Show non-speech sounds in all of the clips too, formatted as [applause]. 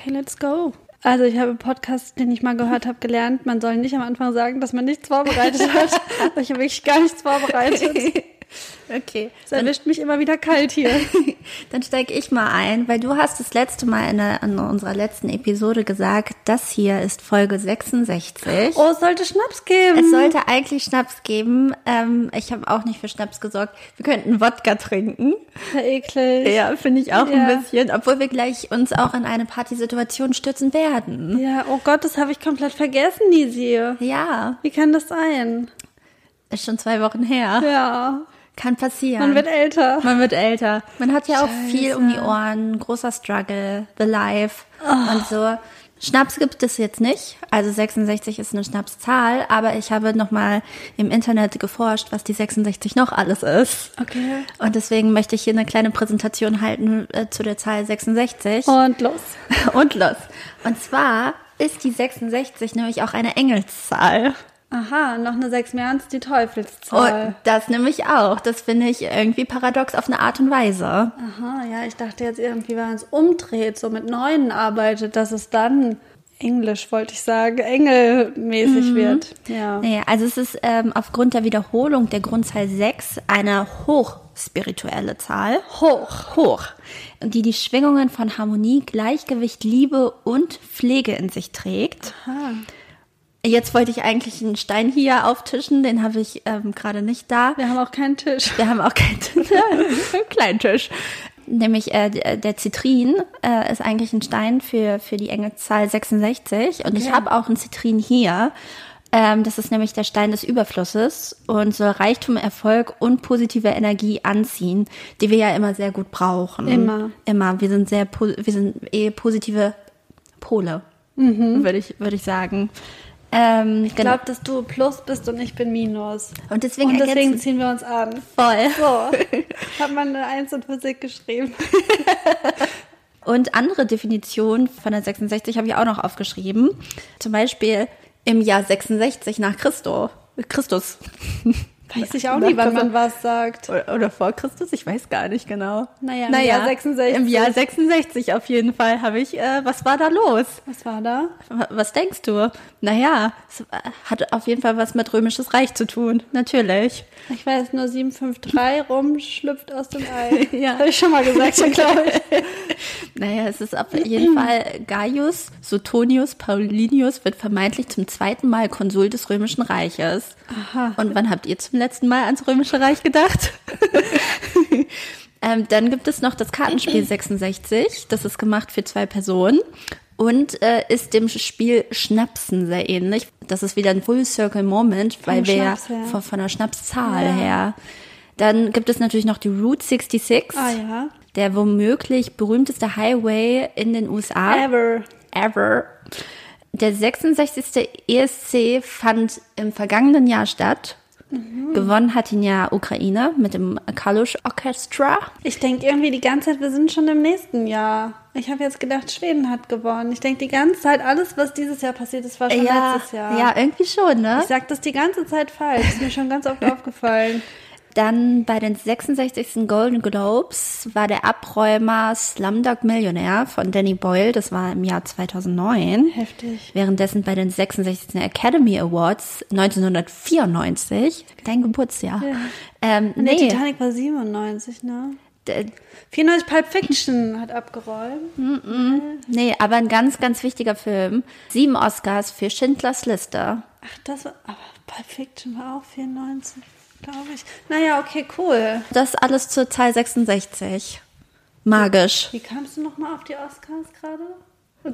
Okay, let's go. Also ich habe im Podcast, den ich mal gehört habe, gelernt, man soll nicht am Anfang sagen, dass man nichts vorbereitet hat. [laughs] ich habe wirklich gar nichts vorbereitet. [laughs] Okay. Es erwischt mich immer wieder kalt hier. [laughs] Dann steige ich mal ein, weil du hast das letzte Mal in, der, in unserer letzten Episode gesagt, das hier ist Folge 66. Oh, es sollte Schnaps geben. Es sollte eigentlich Schnaps geben. Ähm, ich habe auch nicht für Schnaps gesorgt. Wir könnten Wodka trinken. Ja, eklig. Ja, finde ich auch Ja. ein bisschen. Obwohl wir gleich uns auch in eine Partysituation stürzen werden. Ja, oh Gott, das habe ich komplett vergessen, Nisi. Ja, Wie kann das sein? ist schon zwei Wochen her. Ja, Kann passieren. man wird älter. Man wird älter. Man hat ja auch Scheiße. viel um die Ohren, großer Struggle, the life und so. Schnaps gibt es jetzt nicht. Also 66 ist eine Schnapszahl, aber ich habe nochmal im Internet geforscht, was die 66 noch alles ist. Okay. Und deswegen möchte ich hier eine kleine Präsentation halten äh, zu der Zahl 66. Und los. [laughs] Und los. Und zwar ist die 66 nämlich auch eine Engelszahl. Aha, noch eine 6 mehr als die Teufelszahl. das nämlich auch. Das finde ich irgendwie paradox auf eine Art und Weise. Aha, ja, ich dachte jetzt irgendwie, wenn man es umdreht, so mit Neunen arbeitet, dass es dann Englisch, wollte ich sagen, engelmäßig wird. Ja. Nee, also es ist ähm, aufgrund der Wiederholung der Grundzahl 6 eine hochspirituelle Zahl. Hoch. Hoch. Die die Schwingungen von Harmonie, Gleichgewicht, Liebe und Pflege in sich trägt. Aha. Jetzt wollte ich eigentlich einen Stein hier auftischen, den habe ich ähm, gerade nicht da. Wir haben auch keinen Tisch. Wir haben auch keinen einen [laughs] [laughs] kleinen Tisch. Nämlich äh, der der Zitrin äh, ist eigentlich ein Stein für, für die enge Zahl 66. Und ich Okay. habe auch einen Zitrin hier. Ähm, das ist nämlich der Stein des Überflusses und soll Reichtum, Erfolg und positive Energie anziehen, die wir ja immer sehr gut brauchen. Immer. Immer. Wir sind sehr, wir sind eh positive Pole, würde ich, würde ich sagen. Ähm, Ich glaube, dass du Plus bist und ich bin Minus. Und deswegen Und deswegen ziehen wir uns an. voll. So, [laughs] hat man eine Eins in Physik geschrieben. [laughs] Und andere Definitionen von der 66 habe ich auch noch aufgeschrieben. Zum Beispiel im Jahr 66 nach Christo, Christus. [laughs] Weiß ich auch nie, wann man was sagt. Oder, oder vor Christus, ich weiß gar nicht genau. Naja, im Jahr 66. Im Jahr 66 auf jeden Fall habe ich, äh, was war da los? Was war da? Wa- Was denkst du? Naja, es äh, hat auf jeden Fall was mit Römisches Reich zu tun, natürlich. Ich weiß nur 753 rum schlüpft aus dem Ei. [laughs] Ja. Habe ich schon mal gesagt, ja, glaube ich. [laughs] Naja, es ist auf jeden Fall Gaius Suetonius Paulinius wird vermeintlich zum zweiten Mal Konsul des Römischen Reiches. Aha. Und wann habt ihr zum letzten Mal ans Römische Reich gedacht? [laughs] ähm, dann gibt es noch das Kartenspiel 66. Das ist gemacht für zwei Personen und äh, ist dem Spiel Schnapsen sehr ähnlich. Das ist wieder ein Full Circle Moment, weil wir ja Schnaps her. von, von der Schnapszahl Ja. her. Dann gibt es natürlich noch die Route 66 Ah ja. der womöglich berühmteste Highway in den USA Ever. ever. Der 66. ESC fand im vergangenen Jahr statt. Gewonnen hat ihn ja Ukraine mit dem Kalush Orchestra. Ich denke irgendwie die ganze Zeit, wir sind schon im nächsten Jahr. Ich habe jetzt gedacht, Schweden hat gewonnen. Ich denke die ganze Zeit, alles, was dieses Jahr passiert ist, war schon letztes Jahr. ja, irgendwie schon, ne? Ich sag das die ganze Zeit falsch. Ist mir schon ganz oft [laughs] aufgefallen. Dann bei den 66. Golden Globes war der Abräumer Slumdog Millionär von Danny Boyle. Das war im Jahr 2009. Heftig. Währenddessen bei den 66. Academy Awards 1994, dein Geburtsjahr. Ähm, Und der nee, Titanic war 97, ne? d- 94 Pulp Fiction hat abgeräumt. nee, aber ein ganz, ganz wichtiger Film. Sieben Oscars für Schindlers Liste. Ach, das war, aber Pulp Fiction war auch 94, glaube ich. Naja, okay, cool. Das alles zur Zahl 66. Magisch. Wie kamst du nochmal auf die Oscars gerade?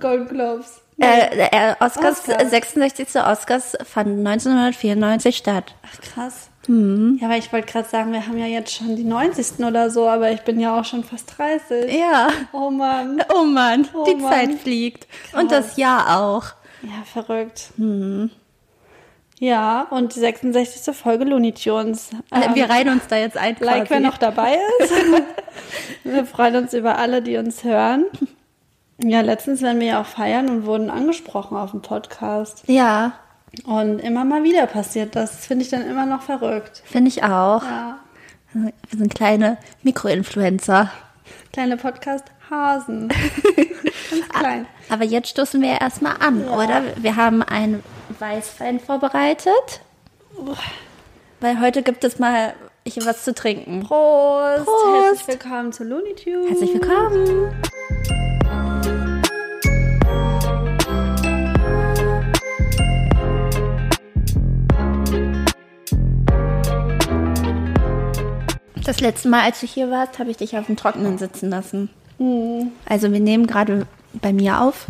Golden Globes. Äh, äh, Oscars, Oscars. 66. Oscars fanden 1994 statt. Ach, krass. Mhm. Ja, weil ich wollte gerade sagen, wir haben ja jetzt schon die 90. oder so, aber ich bin ja auch schon fast 30. Ja. Oh Mann. Oh Mann, Oh die Mann. Zeit fliegt. Und das Jahr auch. Ja, verrückt. Mhm. Ja, und die 66. Folge Looney Tunes. Ähm, Wir reihen uns da jetzt ein. like, quasi. wer noch dabei ist. [laughs] wir freuen uns über alle, die uns hören. Ja, letztens werden wir ja auch feiern und wurden angesprochen auf dem Podcast. Ja, Und immer mal wieder passiert das. Finde ich dann immer noch verrückt. finde ich auch. Ja. Wir sind kleine Mikroinfluencer. Kleine Podcast-Hasen. [laughs] Ganz klein. Aber jetzt stoßen wir erstmal an, Ja. oder? Wir haben einen Weißwein vorbereitet. Weil heute gibt es mal hier was zu trinken. Prost. Prost. Herzlich willkommen zu Looney Tunes. Herzlich willkommen. Das letzte Mal, als du hier warst, habe ich dich auf dem Trockenen sitzen lassen. Also wir nehmen gerade bei mir auf.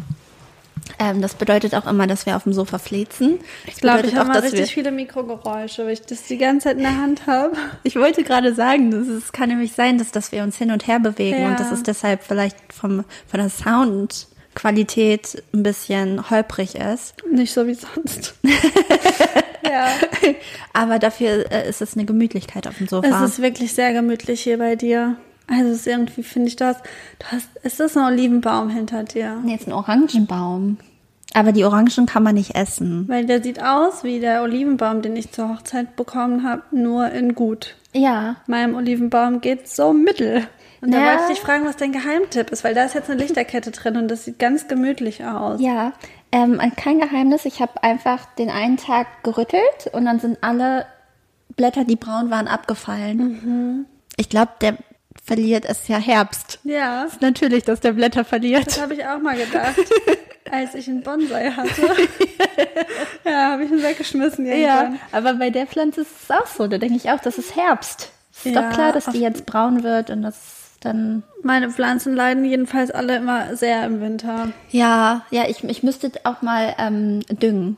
Ähm, das bedeutet auch immer, dass wir auf dem Sofa. Das Ich glaube, ich habe mal richtig viele Mikrogeräusche, weil ich das die ganze Zeit in der Hand habe. [laughs] Ich wollte gerade sagen, das ist, kann nämlich sein, dass, dass wir uns hin und her bewegen Ja. und dass es deshalb vielleicht vom, von der Soundqualität ein bisschen holprig ist. Nicht so wie sonst. [laughs] ja. Aber dafür äh, ist es eine Gemütlichkeit auf dem Sofa. Es ist wirklich sehr gemütlich hier bei dir. Also ist irgendwie, finde ich das, du hast, ist das ein Olivenbaum hinter dir? jetzt ein Orangenbaum. Aber die Orangen kann man nicht essen. Weil der sieht aus wie der Olivenbaum, den ich zur Hochzeit bekommen habe, nur in gut. Ja. Meinem Olivenbaum geht so mittel. Und da Ja. wollte ich dich fragen, was dein Geheimtipp ist, weil da ist jetzt eine Lichterkette drin und das sieht ganz gemütlich aus. Ja, ähm, kein Geheimnis. Ich habe einfach den einen Tag gerüttelt und dann sind alle Blätter, die braun waren, abgefallen. Ich glaube, der verliert es ja Herbst. Ja, Natürlich, dass der Blätter verliert. das habe ich auch mal gedacht, [laughs] als ich einen Bonsai hatte. [laughs] ja, habe ich ihn weggeschmissen Ja, irgendwann. aber bei der Pflanze ist es auch so. Da denke ich auch, das ist Herbst. Ist Ja, doch klar, dass die jetzt braun wird und das dann. Meine Pflanzen leiden jedenfalls alle immer sehr im Winter. Ja, ja, ich, ich müsste auch mal ähm, düngen.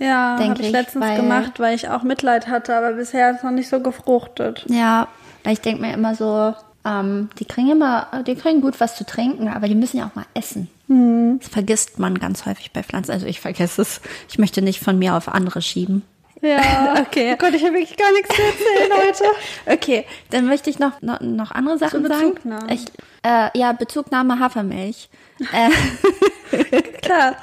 Ja, habe ich letztens weil- gemacht, weil ich auch Mitleid hatte, aber bisher ist noch nicht so gefruchtet. Ja, weil ich denke mir immer so, ähm, die kriegen immer, die kriegen gut was zu trinken, aber die müssen ja auch mal essen. Das vergisst man ganz häufig bei Pflanzen. Also ich vergesse es. Ich möchte nicht von mir auf andere schieben. Ja, [laughs] Okay. Oh Gott, ich habe wirklich gar nichts zu erzählen heute. [laughs] Okay, dann möchte ich noch, noch, noch andere Sachen Zur sagen. Bezugnahme. Ich, äh, ja, Bezugnahme Hafermilch. [laughs] äh, Klar.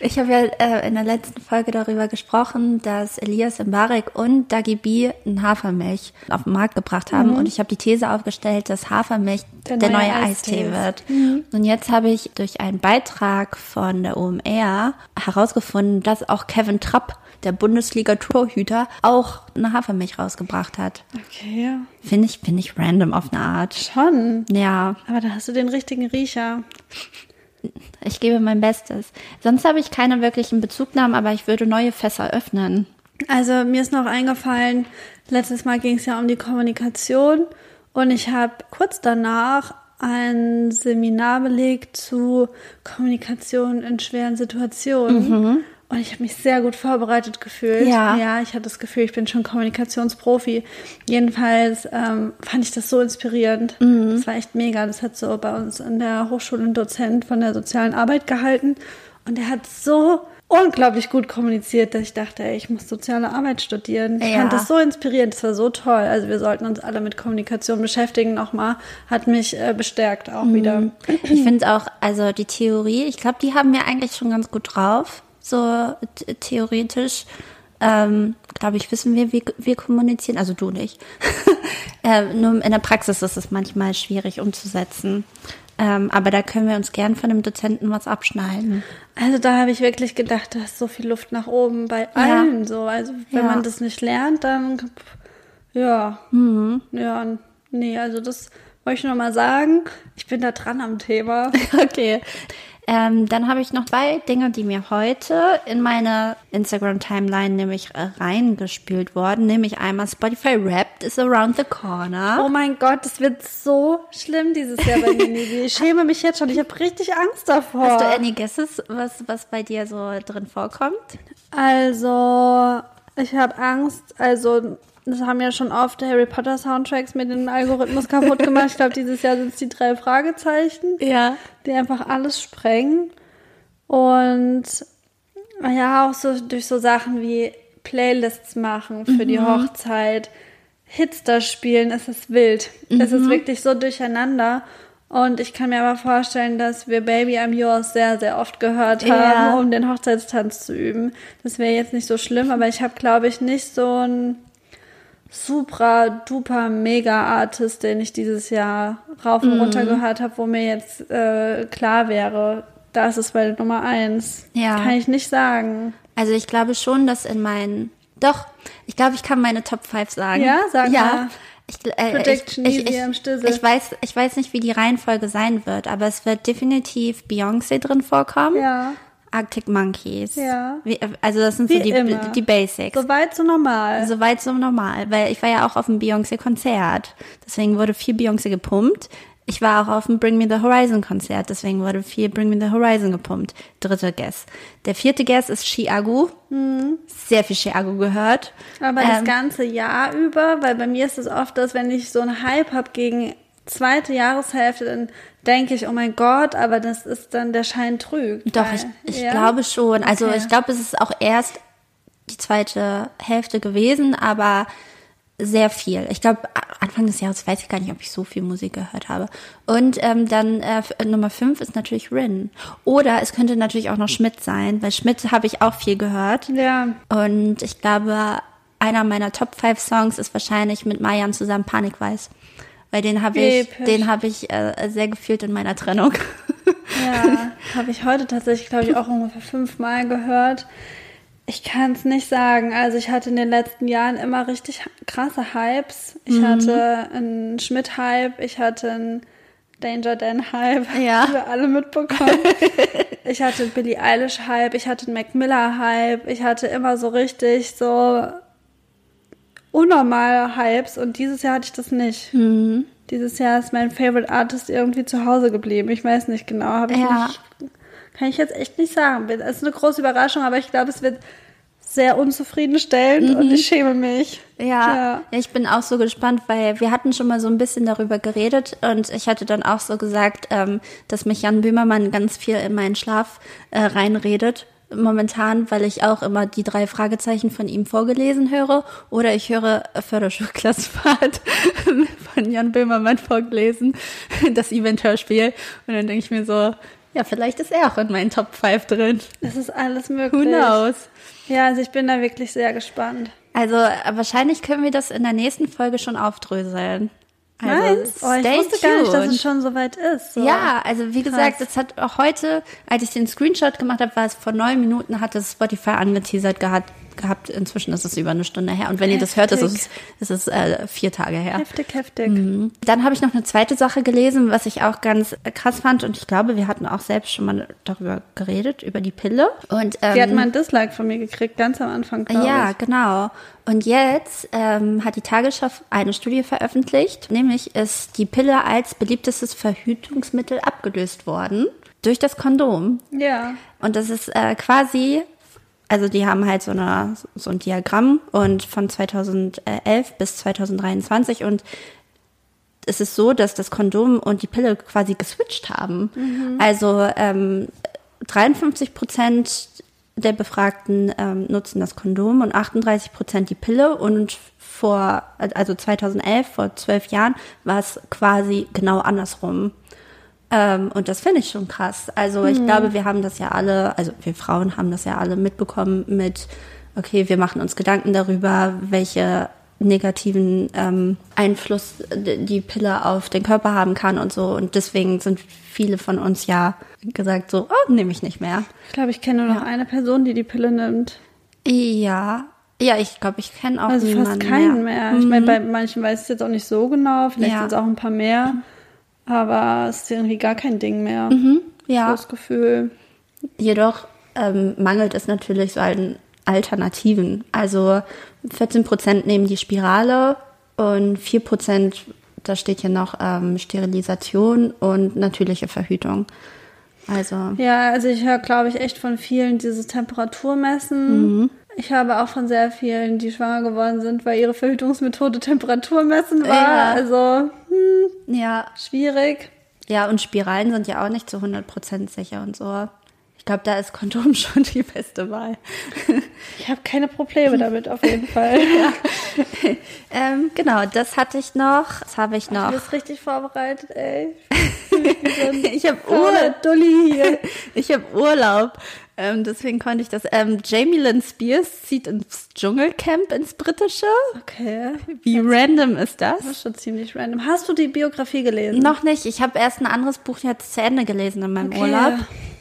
Ich habe ja äh, in der letzten Folge darüber gesprochen, dass Elias Mbarek und Dagi B ein Hafermilch auf den Markt gebracht haben. Und ich habe die These aufgestellt, dass Hafermilch der, Der neue, neue Eistee, Eistee wird. Und jetzt habe ich durch einen Beitrag von der OMR herausgefunden, dass auch Kevin Trapp, der Bundesliga-Torhüter, auch eine Hafermilch rausgebracht hat. Okay, Finde ich, finde ich random auf eine Art. schon. Ja, Aber da hast du den richtigen Riecher. ich gebe mein Bestes. Sonst habe ich keine wirklichen Bezugnahmen, aber ich würde neue Fässer öffnen. Also mir ist noch eingefallen, letztes Mal ging es ja um die Kommunikation und ich habe kurz danach ein Seminar belegt zu Kommunikation in schweren Situationen. Und ich habe mich sehr gut vorbereitet gefühlt. Ja. Ja, ich hatte das Gefühl, ich bin schon Kommunikationsprofi. Jedenfalls ähm, fand ich das so inspirierend. Das war echt mega. Das hat so bei uns an der Hochschule ein Dozent von der sozialen Arbeit gehalten. Und er hat so unglaublich gut kommuniziert, dass ich dachte, ey, ich muss soziale Arbeit studieren. Ich Ja. fand das so inspirierend, das war so toll. Also wir sollten uns alle mit Kommunikation beschäftigen nochmal. Hat mich äh, bestärkt auch wieder. Ich finde auch, also die Theorie, ich glaube, die haben wir eigentlich schon ganz gut drauf. So theoretisch, ähm, glaube ich, wissen wir, wie wir kommunizieren. Also du nicht. [laughs] ähm, nur in der Praxis ist es manchmal schwierig umzusetzen. Ähm, aber da können wir uns gern von dem Dozenten was abschneiden. Also da habe ich wirklich gedacht, da ist so viel Luft nach oben bei Ja. allen so. Also wenn Ja. man das nicht lernt, dann ja, ja, nee, also das wollte ich nur mal sagen. Ich bin da dran am Thema. [laughs] Okay. Ähm, dann habe ich noch zwei Dinge, die mir heute in meine Instagram-Timeline nämlich äh, reingespült wurden. Nämlich einmal Spotify Wrapped is around the corner. Oh mein Gott, das wird so schlimm dieses Jahr bei mir. Ich schäme mich jetzt schon. Ich habe richtig Angst davor. Hast du any guesses, was, was bei dir so drin vorkommt? Also, ich habe Angst. Also, das haben ja schon oft Harry Potter Soundtracks mit dem Algorithmus kaputt gemacht. Ich glaube, dieses Jahr sind es die drei Fragezeichen, Ja. die einfach alles sprengen. Und ja, auch so durch so Sachen wie Playlists machen für die Hochzeit, Hits da spielen, es ist wild. Es ist wirklich so durcheinander. Und ich kann mir aber vorstellen, dass wir Baby I'm Yours sehr, sehr oft gehört haben, Ja. um den Hochzeitstanz zu üben. Das wäre jetzt nicht so schlimm, aber ich habe, glaube ich, nicht so ein super duper mega Artist, den ich dieses Jahr rauf und runter Mhm. gehört habe, wo mir jetzt äh, klar wäre, das ist meine Nummer eins. Ja. Kann ich nicht sagen. Also ich glaube schon, dass in meinen. Doch, ich glaube, ich kann meine Top 5 sagen. Ja? Sag ja. mal. Ich, äh, Prediction ich, ich, ich, weiß, ich weiß nicht, wie die Reihenfolge sein wird, aber es wird definitiv Beyoncé drin vorkommen. Ja. Arctic Monkeys. Ja. Wie, also das sind so Wie die, immer. die Basics. Soweit so normal. Soweit so normal, weil ich war ja auch auf dem Beyoncé-Konzert. Deswegen wurde viel Beyoncé gepumpt. Ich war auch auf dem Bring Me the Horizon Konzert, deswegen wurde viel Bring Me the Horizon gepumpt. Dritter Guess. Der vierte Guess ist Chiago. Sehr viel Chiago gehört. Aber das Ähm, ganze Jahr über, weil bei mir ist es oft, dass wenn ich so einen Hype habe gegen zweite Jahreshälfte, dann denke ich, oh mein Gott, aber das ist dann der Schein trügt. Doch, weil- ich, ich ja? glaube schon. Also Okay. ich glaube, es ist auch erst die zweite Hälfte gewesen, aber sehr viel. Ich glaube, Anfang des Jahres weiß ich gar nicht, ob ich so viel Musik gehört habe. Und ähm, dann äh, Nummer fünf ist natürlich Rin. Oder es könnte natürlich auch noch Schmidt sein, weil Schmidt habe ich auch viel gehört. Ja, Und ich glaube, einer meiner Top 5 Songs ist wahrscheinlich mit Mayan zusammen Panikweiß. Weil den habe ich, den habe ich äh, sehr gefühlt in meiner Trennung. ja, [laughs] habe ich heute tatsächlich, glaube ich, auch ungefähr fünfmal gehört. Ich kann es nicht sagen. Also ich hatte in den letzten Jahren immer richtig krasse Hypes. Ich Mhm. hatte einen Schmidt-Hype, ich hatte einen Danger Dan-Hype. Ja. [laughs] Wir alle mitbekommen. [laughs] ich hatte einen Billie Eilish-Hype, ich hatte einen Mac Miller-Hype, ich hatte immer so richtig so unnormale Hypes und dieses Jahr hatte ich das nicht. Mhm. Dieses Jahr ist mein Favorite Artist irgendwie zu Hause geblieben. Ich weiß nicht genau, habe ich Ja. nicht, kann ich jetzt echt nicht sagen. Es ist eine große Überraschung, aber ich glaube, es wird sehr unzufriedenstellend und ich schäme mich. Ja, Ja. ja, ich bin auch so gespannt, weil wir hatten schon mal so ein bisschen darüber geredet und ich hatte dann auch so gesagt, ähm, dass mich Jan Böhmermann ganz viel in meinen Schlaf äh, reinredet. Momentan, weil ich auch immer die drei Fragezeichen von ihm vorgelesen höre oder ich höre Förderschulklassenfahrt [laughs] von Jan Böhmermann vorgelesen, das Event-Hörspiel. Und dann denke ich mir so, ja, vielleicht ist er auch in meinen Top 5 drin. Es ist alles Who möglich. knows? Ja, also ich bin da wirklich sehr gespannt. Also wahrscheinlich können wir das in der nächsten Folge schon aufdröseln. Also, Meinst? Oh, ich wusste gar nicht, dass tuned. es schon so weit ist. So. Ja, also wie gesagt, Krass. es hat auch heute, als ich den Screenshot gemacht habe, war es vor neun Minuten, hat es Spotify angeteasert gehabt. Gehabt. Inzwischen ist es über eine Stunde her. Und wenn ihr das hört, ist es, ist es äh, vier Tage her. Heftig, heftig. Mhm. Dann habe ich noch eine zweite Sache gelesen, was ich auch ganz krass fand. Und ich glaube, wir hatten auch selbst schon mal darüber geredet, über die Pille. Und, ähm, Die hat mal ein Dislike von mir gekriegt, ganz am Anfang, ja, ich. genau. Und jetzt ähm, hat die Tagesschau eine Studie veröffentlicht, nämlich ist die Pille als beliebtestes Verhütungsmittel abgelöst worden durch das Kondom. Ja. Und das ist äh, quasi, also die haben halt so, eine, so ein Diagramm und von 2011 bis 2023 und es ist so, dass das Kondom und die Pille quasi geswitcht haben. Also ähm, 53 Prozent der Befragten ähm, nutzen das Kondom und 38 Prozent die Pille und vor, also 2011, vor zwölf Jahren, war es quasi genau andersrum. Ähm, und das finde ich schon krass. Also ich glaube, wir haben das ja alle, also wir Frauen haben das ja alle mitbekommen mit, okay, wir machen uns Gedanken darüber, welche negativen ähm, Einfluss die Pille auf den Körper haben kann und so. Und deswegen sind viele von uns ja gesagt so, oh, nehme ich nicht mehr. Ich glaube, ich kenne nur noch eine Person, die die Pille nimmt. Ja, ja, ich glaube, ich kenne auch Also niemanden fast keinen mehr. Ich meine, Mhm. bei manchen weiß ich es jetzt auch nicht so genau. Vielleicht Ja. sind es auch ein paar mehr. Aber es ist irgendwie gar kein Ding mehr. Mhm. Ja. Das Gefühl. Jedoch ähm, mangelt es natürlich so an Alternativen. Also 14 Prozent nehmen die Spirale und 4 Prozent, da steht hier noch ähm, Sterilisation und natürliche Verhütung. Also Ja, also ich höre, glaube ich, echt von vielen dieses Temperaturmessen. Mhm. Ich habe auch von sehr vielen, die schwanger geworden sind, weil ihre Verhütungsmethode Temperaturmessen war. Ja. Also hm, ja, schwierig. ja und Spiralen sind ja auch nicht zu 100 Prozent sicher und so. Ich glaube, da ist Kondom [laughs] schon die beste Wahl. Ich habe keine Probleme damit auf jeden Fall. [laughs] ähm, genau, das hatte ich noch. Das habe ich Du noch. bist richtig vorbereitet, ey. [laughs] Ich habe Urlaub, Dulli hier. Ich habe Urlaub. Ähm, deswegen konnte ich das. Ähm, Jamie Lynn Spears zieht ins Dschungelcamp ins Britische. Okay. Wie random ist das? Das ist schon ziemlich random. Hast du die Biografie gelesen? Noch nicht. Ich habe erst ein anderes Buch jetzt zu Ende gelesen in meinem Okay. Urlaub.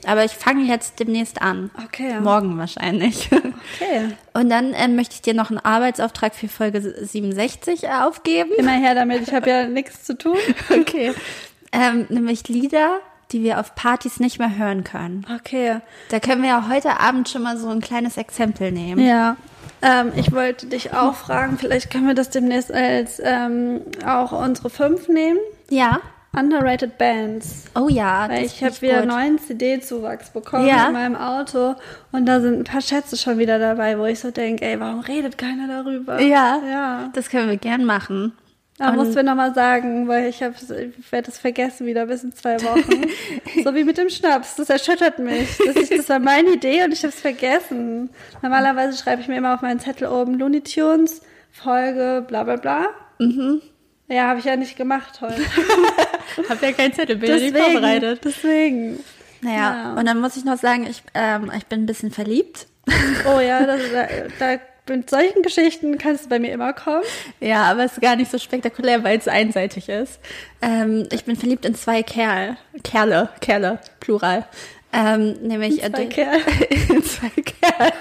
Aber ich fange jetzt demnächst an. Okay. Morgen wahrscheinlich. Okay. Und dann ähm, möchte ich dir noch einen Arbeitsauftrag für Folge 67 aufgeben. Immer her damit, ich habe ja nichts zu tun. [laughs] Okay. ähm, nämlich Lieder, die wir auf Partys nicht mehr hören können. Okay. Da können wir ja heute Abend schon mal so ein kleines Exempel nehmen. Ja. Ähm, ich wollte dich auch fragen, vielleicht können wir das demnächst als ähm, auch unsere fünf nehmen. Ja. Underrated Bands. Oh ja. Weil ich habe wieder gut. neuen CD-Zuwachs bekommen Ja. in meinem Auto und da sind ein paar Schätze schon wieder dabei, wo ich so denke, ey, warum redet keiner darüber? Ja. Ja. Das können wir gern machen. Da Und- musst du mir nochmal sagen, weil ich, ich werde es vergessen wieder bis in zwei Wochen. [laughs] so wie mit dem Schnaps. Das erschüttert mich. Das, ist, das war meine Idee und ich habe es vergessen. Normalerweise schreibe ich mir immer auf meinen Zettel oben Looney Tunes, Folge, bla bla bla. Mhm. Ja, habe ich ja nicht gemacht heute. [laughs] Hab ja kein Zettelbild deswegen. Deswegen. Naja, Ja. und dann muss ich noch sagen, ich, ähm, ich bin ein bisschen verliebt. Oh ja, das, da, da, mit solchen Geschichten kannst du bei mir immer kommen. Ja, aber es ist gar nicht so spektakulär, weil es einseitig ist. Ähm, ich bin verliebt in zwei Kerl, Kerle, Kerle, Plural. Ähm, nämlich In zwei äh, Kerl. in [laughs] zwei Kerle.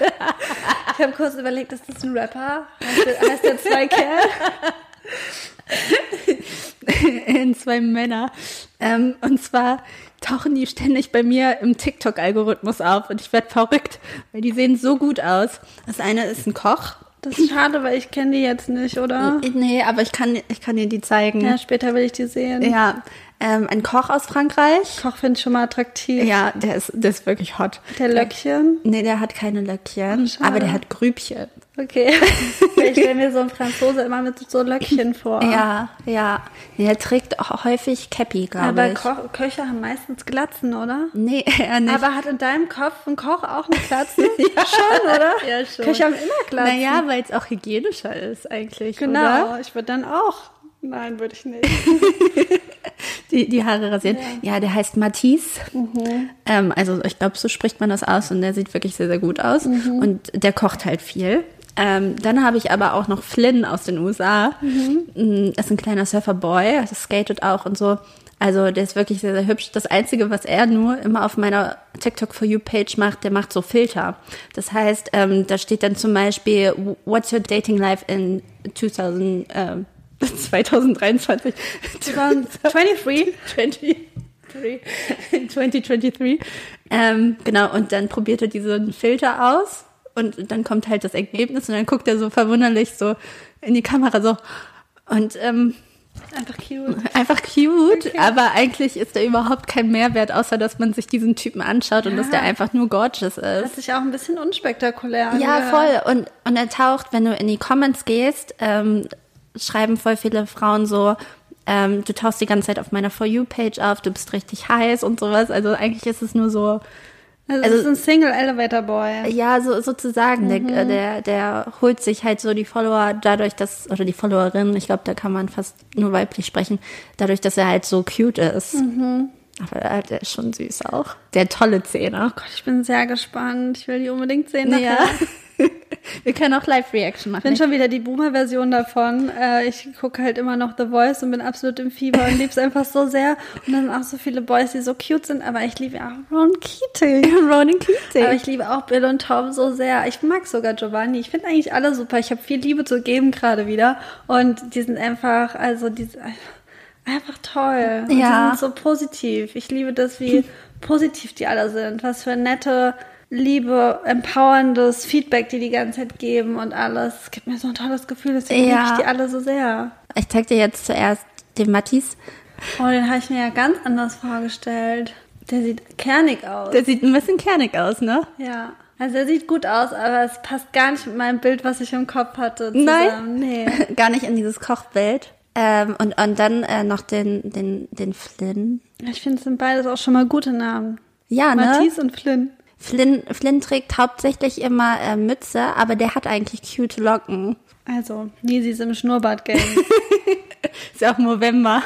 Ich habe kurz überlegt, ist das ein Rapper? Heißt der, heißt der zwei Kerl? [laughs] [laughs] in zwei Männer. Ähm, und zwar tauchen die ständig bei mir im TikTok-Algorithmus auf und ich werde verrückt, weil die sehen so gut aus. Das eine ist ein Koch. Das ist [laughs] schade, weil ich kenne die jetzt nicht, oder? Nee, aber ich kann, ich kann dir die zeigen. Ja, später will ich die sehen. Ja, ähm, ein Koch aus Frankreich. Koch finde ich schon mal attraktiv. Ja, der ist, der ist wirklich hot. Der Löckchen. Nee, der hat keine Löckchen, schade. aber der hat Grübchen. Okay. [laughs] ich stelle mir so einen Franzose immer mit so Löckchen vor. Ja, ja. Der trägt auch häufig Cappy, glaube Aber ich. Ko Köche haben meistens Glatzen, oder? nee, [laughs] er nicht. Aber hat in deinem Kopf ein Koch auch eine Glatze? [laughs] Schon, oder? Ja, schon. Köche haben immer Glatzen. naja, weil es auch hygienischer ist eigentlich, genau. oder? Ich würde dann auch. Nein, würde ich nicht. Die, die Haare rasieren. Ja, der heißt Matisse. Mhm. Ähm, also ich glaube, so spricht man das aus und der sieht wirklich sehr, sehr gut aus. Mhm. Und der kocht halt viel. Ähm, dann habe ich aber auch noch Flynn aus den USA. Mhm. Ist ein kleiner Surferboy, das skatet auch und so. Also der ist wirklich sehr, sehr hübsch. Das Einzige, was er nur immer auf meiner TikTok for You Page macht, der macht so Filter. Das heißt, ähm, da steht dann zum Beispiel, what's your dating life in 2000, ähm, 2023? 23. 23. 2023. Ähm, genau, und dann probiert er diesen Filter aus und dann kommt halt das Ergebnis und dann guckt er so verwunderlich so in die Kamera so und ähm, Einfach cute. einfach cute, aber eigentlich ist da überhaupt kein Mehrwert, außer dass man sich diesen Typen anschaut und dass der einfach nur gorgeous ist. Hat sich auch ein bisschen unspektakulär Ja, angehört. voll. Und, und er taucht, wenn du in die Comments gehst, ähm, schreiben voll viele Frauen so, ähm, du tauchst die ganze Zeit auf meiner For You-Page auf, du bist richtig heiß und sowas. Also eigentlich ist es nur so, Also, Also- ist ein Single Elevator Boy. ja, so sozusagen, Mhm. der, der, der holt sich halt so die Follower dadurch, dass, oder die Followerin, ich glaube, da kann man fast nur weiblich sprechen, dadurch, dass er halt so cute ist. Mhm. Aber er- der ist schon süß auch. Der tolle Zähne. Gott, ich bin sehr gespannt. Ich will die unbedingt sehen. nachher. [laughs] [laughs] Wir können auch Live-Reaction machen. Ich bin schon wieder die Boomer-Version davon. Äh, ich gucke halt immer noch The Voice und bin absolut im Fieber und liebe es einfach so sehr. Und dann auch so viele Boys, die so cute sind. Aber ich liebe auch Ron Keating. [laughs] Ronan Keating. Aber ich liebe auch Bill und Tom so sehr. Ich mag sogar Giovanni. Ich finde eigentlich alle super. Ich habe viel Liebe zu geben gerade wieder. Und die sind einfach, also die sind einfach toll. Und Ja. Die sind so positiv. Ich liebe das, wie positiv die alle sind. Was für nette, liebe, empowerndes Feedback, die die ganze Zeit geben und alles. Es gibt mir so ein tolles Gefühl. Deswegen Ja. liebe ich die alle so sehr. Ich zeig dir jetzt zuerst den Mattis. Oh, den habe ich mir ja ganz anders vorgestellt. Der sieht kernig aus. Der sieht ein bisschen kernig aus, ne? Ja. Also er sieht gut aus, aber es passt gar nicht mit meinem Bild, was ich im Kopf hatte. Nein. Zusammen. Nee. [laughs] Gar nicht in dieses Kochbild. Ähm, und, und dann äh, noch den, den, den Flynn. Ich finde, es sind beides auch schon mal gute Namen. Ja, ne? Matisse und Flynn. Flynn, Flynn trägt hauptsächlich immer äh, Mütze, aber der hat eigentlich cute Locken. Also, Yeezys im Schnurrbart-Gang. [laughs] Ist ja auch November.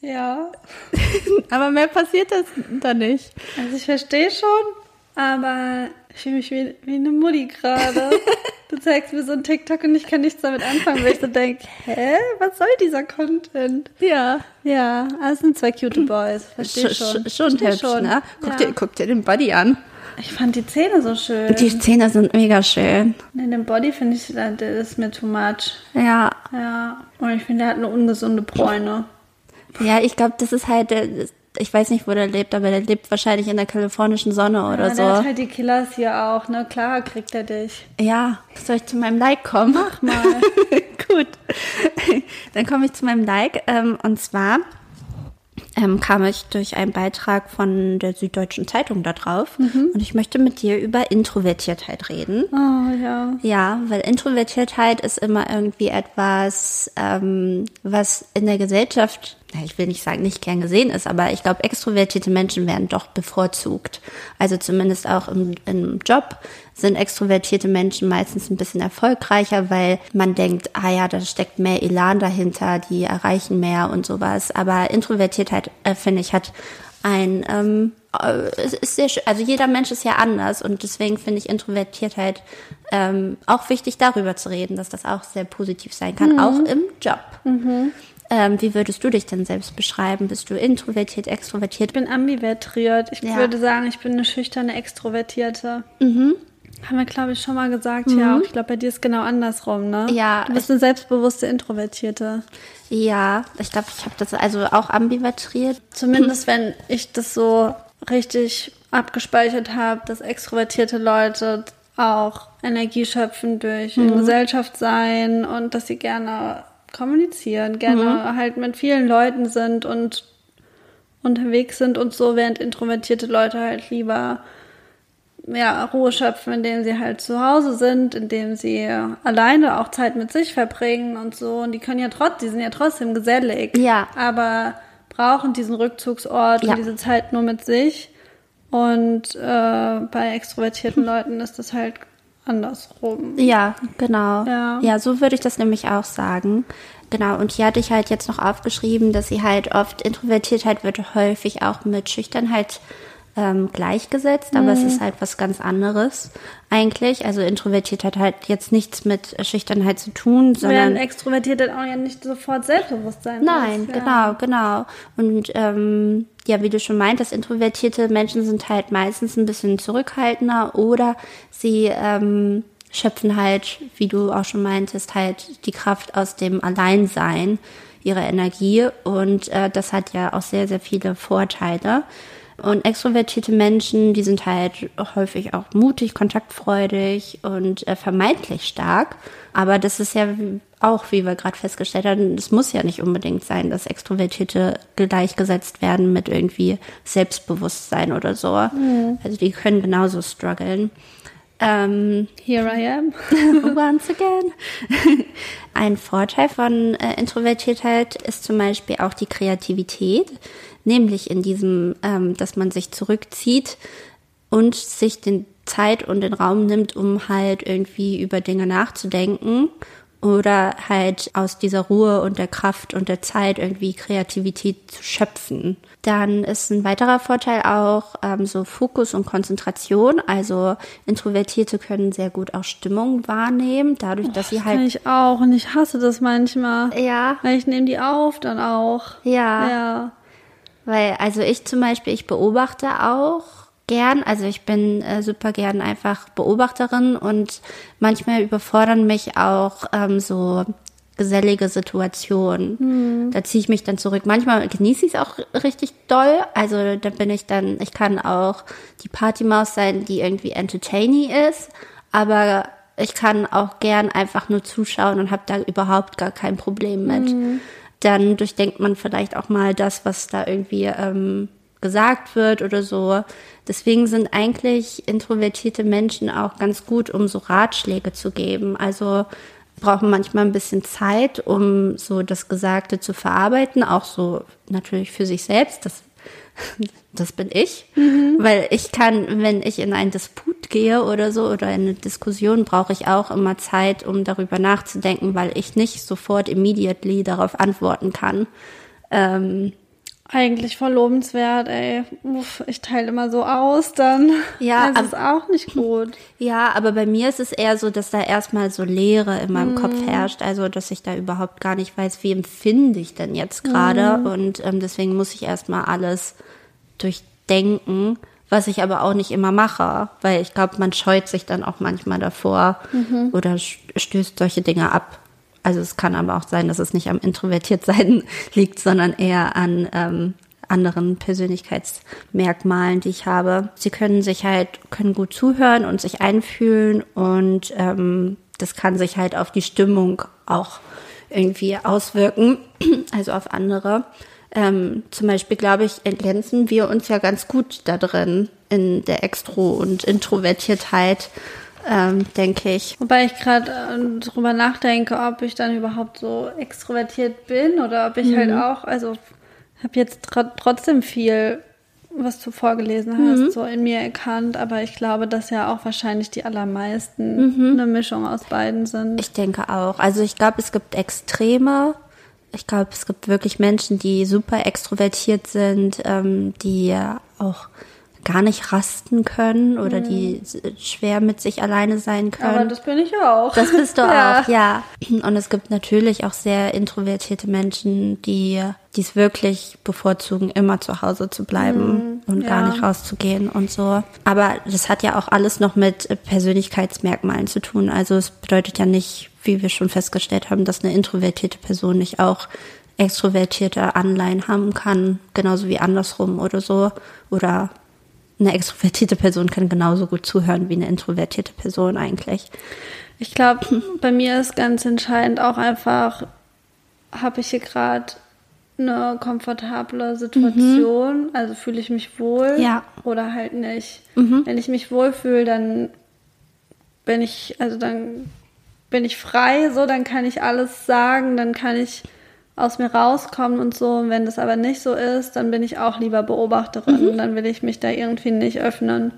ja. [laughs] aber mehr passiert das da nicht. Also ich verstehe schon, aber ich fühle mich wie, wie eine Mutti gerade. [laughs] du zeigst mir so ein TikTok und ich kann nichts damit anfangen, weil ich so denke, hä, was soll dieser Content? Ja. Ja, also es sind zwei cute [clears throat] Boys, versteh Sch schon. sch- schon Versteh hübsch, schon. ne? Guck, Ja. dir, guck dir den Body an. Ich fand die Zähne so schön. Die Zähne sind mega schön. Nee, den Body finde ich, der ist mir too much. Ja. Ja, und ich finde, der hat eine ungesunde Bräune. Ja, ich glaube, das ist halt, der- ich weiß nicht, wo der lebt, aber der lebt wahrscheinlich in der kalifornischen Sonne oder ja, der hat so. halt die Killers hier auch, ne? Klar kriegt er dich. Ja, soll ich zu meinem Like kommen? Mach mal. [laughs] Gut. Dann komme ich zu meinem Like. Ähm, und zwar ähm, kam ich durch einen Beitrag von der Süddeutschen Zeitung da drauf. Und ich möchte mit dir über Introvertiertheit reden. Oh, ja. Ja, weil Introvertiertheit ist immer irgendwie etwas, ähm, was in der Gesellschaft, ich will nicht sagen, nicht gern gesehen ist, aber ich glaube, extrovertierte Menschen werden doch bevorzugt. Also zumindest auch im, im Job sind extrovertierte Menschen meistens ein bisschen erfolgreicher, weil man denkt, ah ja, da steckt mehr Elan dahinter, die erreichen mehr und sowas. Aber Introvertiertheit, äh, finde ich, hat ein ähm, äh, es ist sehr schön. Also jeder Mensch ist ja anders und deswegen finde ich Introvertiertheit ähm, auch wichtig, darüber zu reden, dass das auch sehr positiv sein kann, auch im Job. Ähm, wie würdest du dich denn selbst beschreiben? Bist du introvertiert, extrovertiert? Ich bin ambivertiert. Ich Ja. würde sagen, ich bin eine schüchterne Extrovertierte. Mhm. Haben wir, glaube ich, schon mal gesagt. Ja, auch ich glaube, bei dir ist genau andersrum, ne? Ja, Du bist eine selbstbewusste Introvertierte. Ja, ich glaube, ich habe das also auch ambivertiert. Zumindest [laughs] wenn ich das so richtig abgespeichert habe, dass extrovertierte Leute auch Energie schöpfen durch in Gesellschaft sein und dass sie gerne kommunizieren, gerne halt mit vielen Leuten sind und unterwegs sind und so, während introvertierte Leute halt lieber ja, Ruhe schöpfen, indem sie halt zu Hause sind, indem sie alleine auch Zeit mit sich verbringen und so. Und die können ja trotzdem, die sind ja trotzdem gesellig. Ja. Aber brauchen diesen Rückzugsort Ja. und diese Zeit nur mit sich. Und äh, bei extrovertierten [laughs] Leuten ist das halt andersrum. Ja, genau. Ja. ja, so würde ich das nämlich auch sagen. Genau, und hier hatte ich halt jetzt noch aufgeschrieben, dass sie halt oft, Introvertiertheit wird häufig auch mit Schüchternheit ähm, gleichgesetzt, aber es ist halt was ganz anderes eigentlich. Also Introvertiertheit hat halt jetzt nichts mit Schüchternheit zu tun, sondern Während Extrovertierte auch ja nicht sofort Selbstbewusstsein Nein, ist. Ja. genau, genau. Und ähm, ja, wie du schon meintest, introvertierte Menschen sind halt meistens ein bisschen zurückhaltender oder sie ähm, schöpfen halt, wie du auch schon meintest, halt die Kraft aus dem Alleinsein, ihre Energie. Und äh, das hat ja auch sehr, sehr viele Vorteile. Und extrovertierte Menschen, die sind halt häufig auch mutig, kontaktfreudig und äh, vermeintlich stark. Aber das ist ja auch, wie wir gerade festgestellt haben, es muss ja nicht unbedingt sein, dass Extrovertierte gleichgesetzt werden mit irgendwie Selbstbewusstsein oder so. Also die können genauso strugglen. Ähm, Here I am. [laughs] Once again. Ein Vorteil von äh, Introvertiertheit ist zum Beispiel auch die Kreativität, nämlich in diesem, ähm, dass man sich zurückzieht und sich den Zeit und den Raum nimmt, um halt irgendwie über Dinge nachzudenken oder halt aus dieser Ruhe und der Kraft und der Zeit irgendwie Kreativität zu schöpfen. Dann ist ein weiterer Vorteil auch ähm, so Fokus und Konzentration. Also Introvertierte können sehr gut auch Stimmung wahrnehmen, dadurch, dass sie Das kann halt ich auch und ich hasse das manchmal. ja Weil ich nehme die auf dann auch. ja Ja. Weil, also ich zum Beispiel, ich beobachte auch gern, also ich bin äh, super gern einfach Beobachterin und manchmal überfordern mich auch ähm, so gesellige Situationen. Da ziehe ich mich dann zurück. Manchmal genieße ich es auch richtig doll. Also da bin ich dann, ich kann auch die Partymaus sein, die irgendwie entertaining ist, aber ich kann auch gern einfach nur zuschauen und habe da überhaupt gar kein Problem mit dann durchdenkt man vielleicht auch mal das, was da irgendwie ähm, gesagt wird oder so. Deswegen sind eigentlich introvertierte Menschen auch ganz gut, um so Ratschläge zu geben. Also brauchen manchmal ein bisschen Zeit, um so das Gesagte zu verarbeiten, auch so natürlich für sich selbst. Das [laughs] das bin ich, weil ich kann, wenn ich in einen Disput gehe oder so oder in eine Diskussion, brauche ich auch immer Zeit, um darüber nachzudenken, weil ich nicht sofort immediately darauf antworten kann. Ähm, eigentlich voll lobenswert, ey. Uff, ich teile immer so aus, dann Ja, das ist auch nicht gut. [laughs] Ja, aber bei mir ist es eher so, dass da erstmal so Leere in meinem Kopf herrscht. Also, dass ich da überhaupt gar nicht weiß, wie empfinde ich denn jetzt gerade. Und ähm, deswegen muss ich erstmal alles durchdenken, was ich aber auch nicht immer mache. Weil ich glaube, man scheut sich dann auch manchmal davor oder st- stößt solche Dinge ab. Also es kann aber auch sein, dass es nicht am Introvertiertsein [laughs] liegt, sondern eher an ähm, anderen Persönlichkeitsmerkmalen, die ich habe. Sie können sich halt, können gut zuhören und sich einfühlen und ähm, das kann sich halt auf die Stimmung auch irgendwie auswirken, [clears throat] also auf andere. Ähm, zum Beispiel, glaube ich, ergänzen wir uns ja ganz gut da drin in der Extro- und Introvertiertheit, ähm, denke ich. Wobei ich gerade äh, drüber nachdenke, ob ich dann überhaupt so extrovertiert bin oder ob ich halt auch, also habe jetzt tr trotzdem viel, was du vorgelesen hast, so in mir erkannt, aber ich glaube, dass ja auch wahrscheinlich die allermeisten eine Mischung aus beiden sind. Ich denke auch. Also ich glaube, es gibt Extreme. Ich glaube, es gibt wirklich Menschen, die super extrovertiert sind, ähm, die ja auch gar nicht rasten können oder die s- schwer mit sich alleine sein können. aber das bin ich auch. Das bist du [laughs] Ja. auch, ja. Und es gibt natürlich auch sehr introvertierte Menschen, die die es wirklich bevorzugen, immer zu Hause zu bleiben und gar ja. nicht rauszugehen und so. Aber das hat ja auch alles noch mit Persönlichkeitsmerkmalen zu tun. Also es bedeutet ja nicht, wie wir schon festgestellt haben, dass eine introvertierte Person nicht auch extrovertierte Anleihen haben kann, genauso wie andersrum oder so. Oder eine extrovertierte Person kann genauso gut zuhören wie eine introvertierte Person eigentlich. Ich glaube, bei mir ist ganz entscheidend auch einfach, habe ich hier gerade eine komfortable Situation, also fühle ich mich wohl Ja. oder halt nicht. Wenn ich mich wohlfühle, dann bin ich, also dann bin ich frei, so, dann kann ich alles sagen, dann kann ich aus mir rauskommen und so. Und wenn das aber nicht so ist, dann bin ich auch lieber Beobachterin. Dann will ich mich da irgendwie nicht öffnen.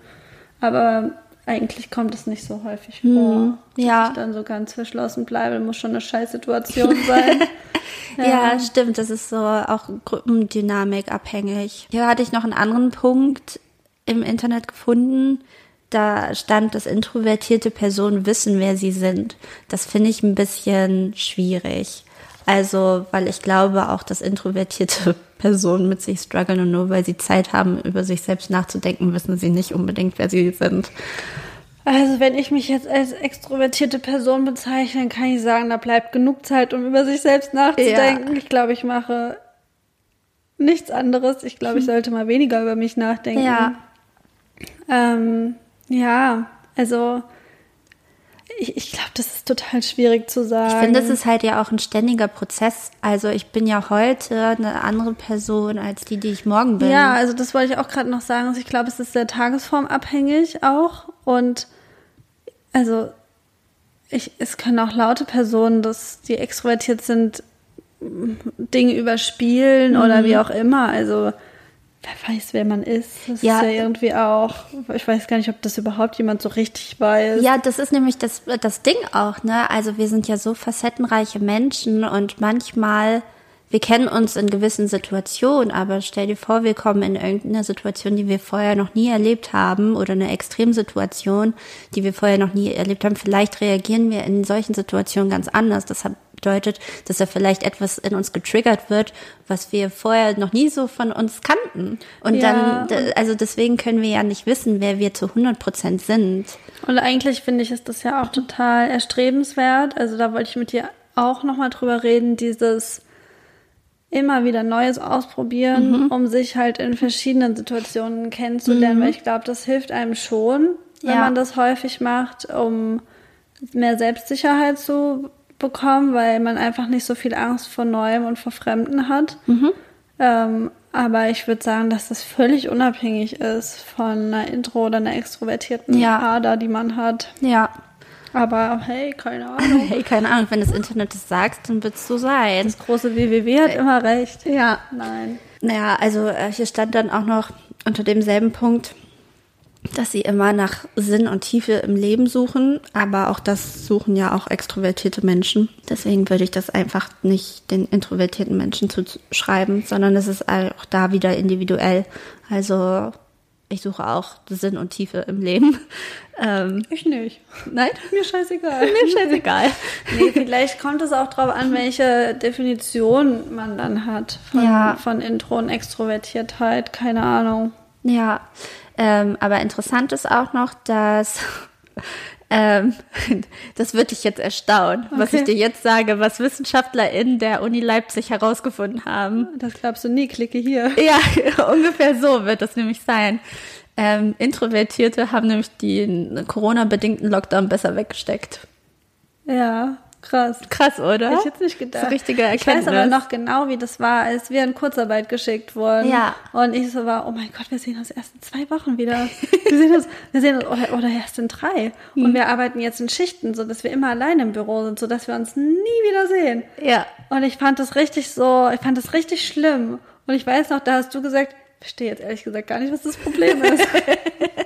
Aber eigentlich kommt es nicht so häufig vor, dass ja. ich dann so ganz verschlossen bleibe. Muss schon eine Scheißsituation [laughs] sein. Ja. stimmt. Das ist so auch Gruppendynamik abhängig. Hier hatte ich noch einen anderen Punkt im Internet gefunden. Da stand, dass introvertierte Personen wissen, wer sie sind. Das finde ich ein bisschen schwierig. Also, weil ich glaube auch, dass introvertierte [laughs] Personen mit sich strugglen und nur weil sie Zeit haben, über sich selbst nachzudenken, wissen sie nicht unbedingt, wer sie sind. Also wenn ich mich jetzt als extrovertierte Person bezeichne, dann kann ich sagen, da bleibt genug Zeit, um über sich selbst nachzudenken. Ich glaube, ich mache nichts anderes. Ich glaube, ich [laughs] sollte mal weniger über mich nachdenken. Ja. Ähm, ja, also ich, ich glaube, das ist total schwierig zu sagen. Ich finde, es ist halt ja auch ein ständiger Prozess. Also ich bin ja heute eine andere Person als die, die ich morgen bin. Ja, also das wollte ich auch gerade noch sagen. Also ich glaube, es ist sehr tagesformabhängig auch. Und also ich, es können auch laute Personen, dass die extrovertiert sind, Dinge überspielen oder Mhm. wie auch immer. Also wer weiß, wer man ist. Das Ja. ist ja irgendwie auch. Ich weiß gar nicht, ob das überhaupt jemand so richtig weiß. Ja, das ist nämlich das, das Ding auch, ne? Also wir sind ja so facettenreiche Menschen und manchmal, wir kennen uns in gewissen Situationen, aber stell dir vor, wir kommen in irgendeine Situation, die wir vorher noch nie erlebt haben oder eine Extremsituation, die wir vorher noch nie erlebt haben. Vielleicht reagieren wir in solchen Situationen ganz anders. Das hat bedeutet, dass da vielleicht etwas in uns getriggert wird, was wir vorher noch nie so von uns kannten. Und Ja. dann, also deswegen können wir ja nicht wissen, wer wir zu 100 Prozent sind. Und eigentlich finde ich, ist das ja auch total erstrebenswert. Also da wollte ich mit dir auch nochmal drüber reden, dieses immer wieder Neues ausprobieren, um sich halt in verschiedenen Situationen kennenzulernen, weil ich glaube, das hilft einem schon, wenn Ja. man das häufig macht, um mehr Selbstsicherheit zu bekommen, weil man einfach nicht so viel Angst vor Neuem und vor Fremden hat. Ähm, aber ich würde sagen, dass das völlig unabhängig ist von einer Intro- oder einer extrovertierten Ja. Ader, die man hat. Ja. Aber hey, keine [laughs] Ahnung. Hey, keine Ahnung, wenn das Internet das sagt, dann wird es so sein. Das große WWW hat immer recht. Ja. Nein. Naja, also äh, hier stand dann auch noch unter demselben Punkt, dass sie immer nach Sinn und Tiefe im Leben suchen, aber auch das suchen ja auch extrovertierte Menschen. Deswegen würde ich das einfach nicht den introvertierten Menschen zuschreiben, sondern es ist auch da wieder individuell. Also ich suche auch Sinn und Tiefe im Leben. [laughs] Ähm, ich nicht. Nein? Mir scheißegal. [laughs] Mir scheißegal. nee, vielleicht kommt es auch darauf an, welche Definition man dann hat von, Ja. von Intro und Extrovertiertheit. Keine Ahnung. Ja, ähm, aber interessant ist auch noch, dass [laughs] ähm, das wird dich jetzt erstaunen, was Okay. ich dir jetzt sage, was WissenschaftlerInnen der Uni Leipzig herausgefunden haben. Das glaubst du nie. Klicke hier. Ja, [laughs] ungefähr so wird das nämlich sein. Ähm, Introvertierte haben nämlich den Corona-bedingten Lockdown besser weggesteckt. Ja, krass. Krass, oder? Hätte ich jetzt nicht gedacht. So richtige Ich Erkenntnis. weiß aber noch genau, wie das war, als wir in Kurzarbeit geschickt wurden. Ja. Und ich so war, oh mein Gott, wir sehen uns erst in zwei Wochen wieder. Wir sehen uns, wir sehen uns oder, oder erst in drei. Hm. Und wir arbeiten jetzt in Schichten, so dass wir immer allein im Büro sind, so dass wir uns nie wieder sehen. Ja. Und ich fand das richtig so, ich fand das richtig schlimm. Und ich weiß noch, da hast du gesagt, ich verstehe jetzt ehrlich gesagt gar nicht, was das Problem ist. [laughs]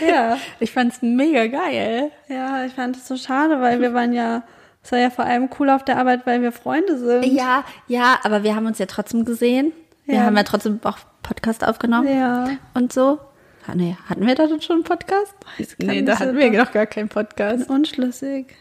ja. [laughs] Ich fand's mega geil. Ja, ich fand es so schade, weil wir waren ja, es war ja vor allem cool auf der Arbeit, weil wir Freunde sind. Ja, ja, aber wir haben uns ja trotzdem gesehen. Wir Ja. haben ja trotzdem auch Podcast aufgenommen. Ja. und so. Ah, nee, hatten wir da dann schon einen Podcast? Nee, da hatten wir noch gar keinen Podcast. Unschlüssig.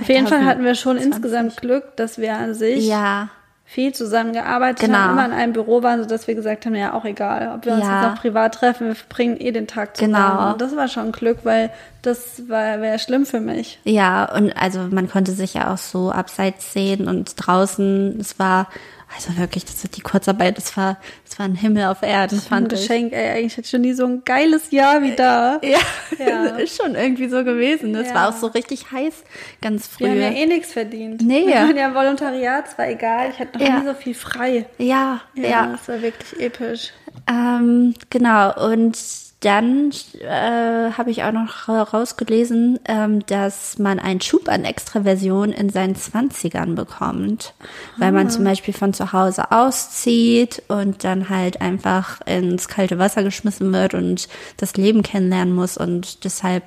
Auf jeden Fall hatten wir schon 2020. insgesamt Glück, dass wir an sich Ja, viel zusammengearbeitet Genau. haben, immer in einem Büro waren, sodass wir gesagt haben, ja, auch egal, ob wir uns Ja. jetzt noch privat treffen, wir verbringen eh den Tag zusammen. Genau. Und das war schon Glück, weil das war wäre schlimm für mich. ja, und also man konnte sich ja auch so abseits sehen und draußen, es war, also wirklich, das die Kurzarbeit, das war, das war ein Himmel auf Erden, Ein fand ich. Geschenk, ey, eigentlich hatte ich schon nie so ein geiles Jahr wie da. Ja, Ja. [laughs] ist schon irgendwie so gewesen. Es Ja. war auch so richtig heiß, ganz früh. Wir haben ja eh nichts verdient. Nee. Wir waren ja im Volontariat, es war egal, ich hatte noch Ja. nie so viel frei. ja, Ja, ja. das war wirklich episch. Ähm, genau, und dann äh, habe ich auch noch rausgelesen, ähm, dass man einen Schub an Extraversion in seinen Zwanzigern bekommt. Weil man zum Beispiel von zu Hause auszieht und dann halt einfach ins kalte Wasser geschmissen wird und das Leben kennenlernen muss und deshalb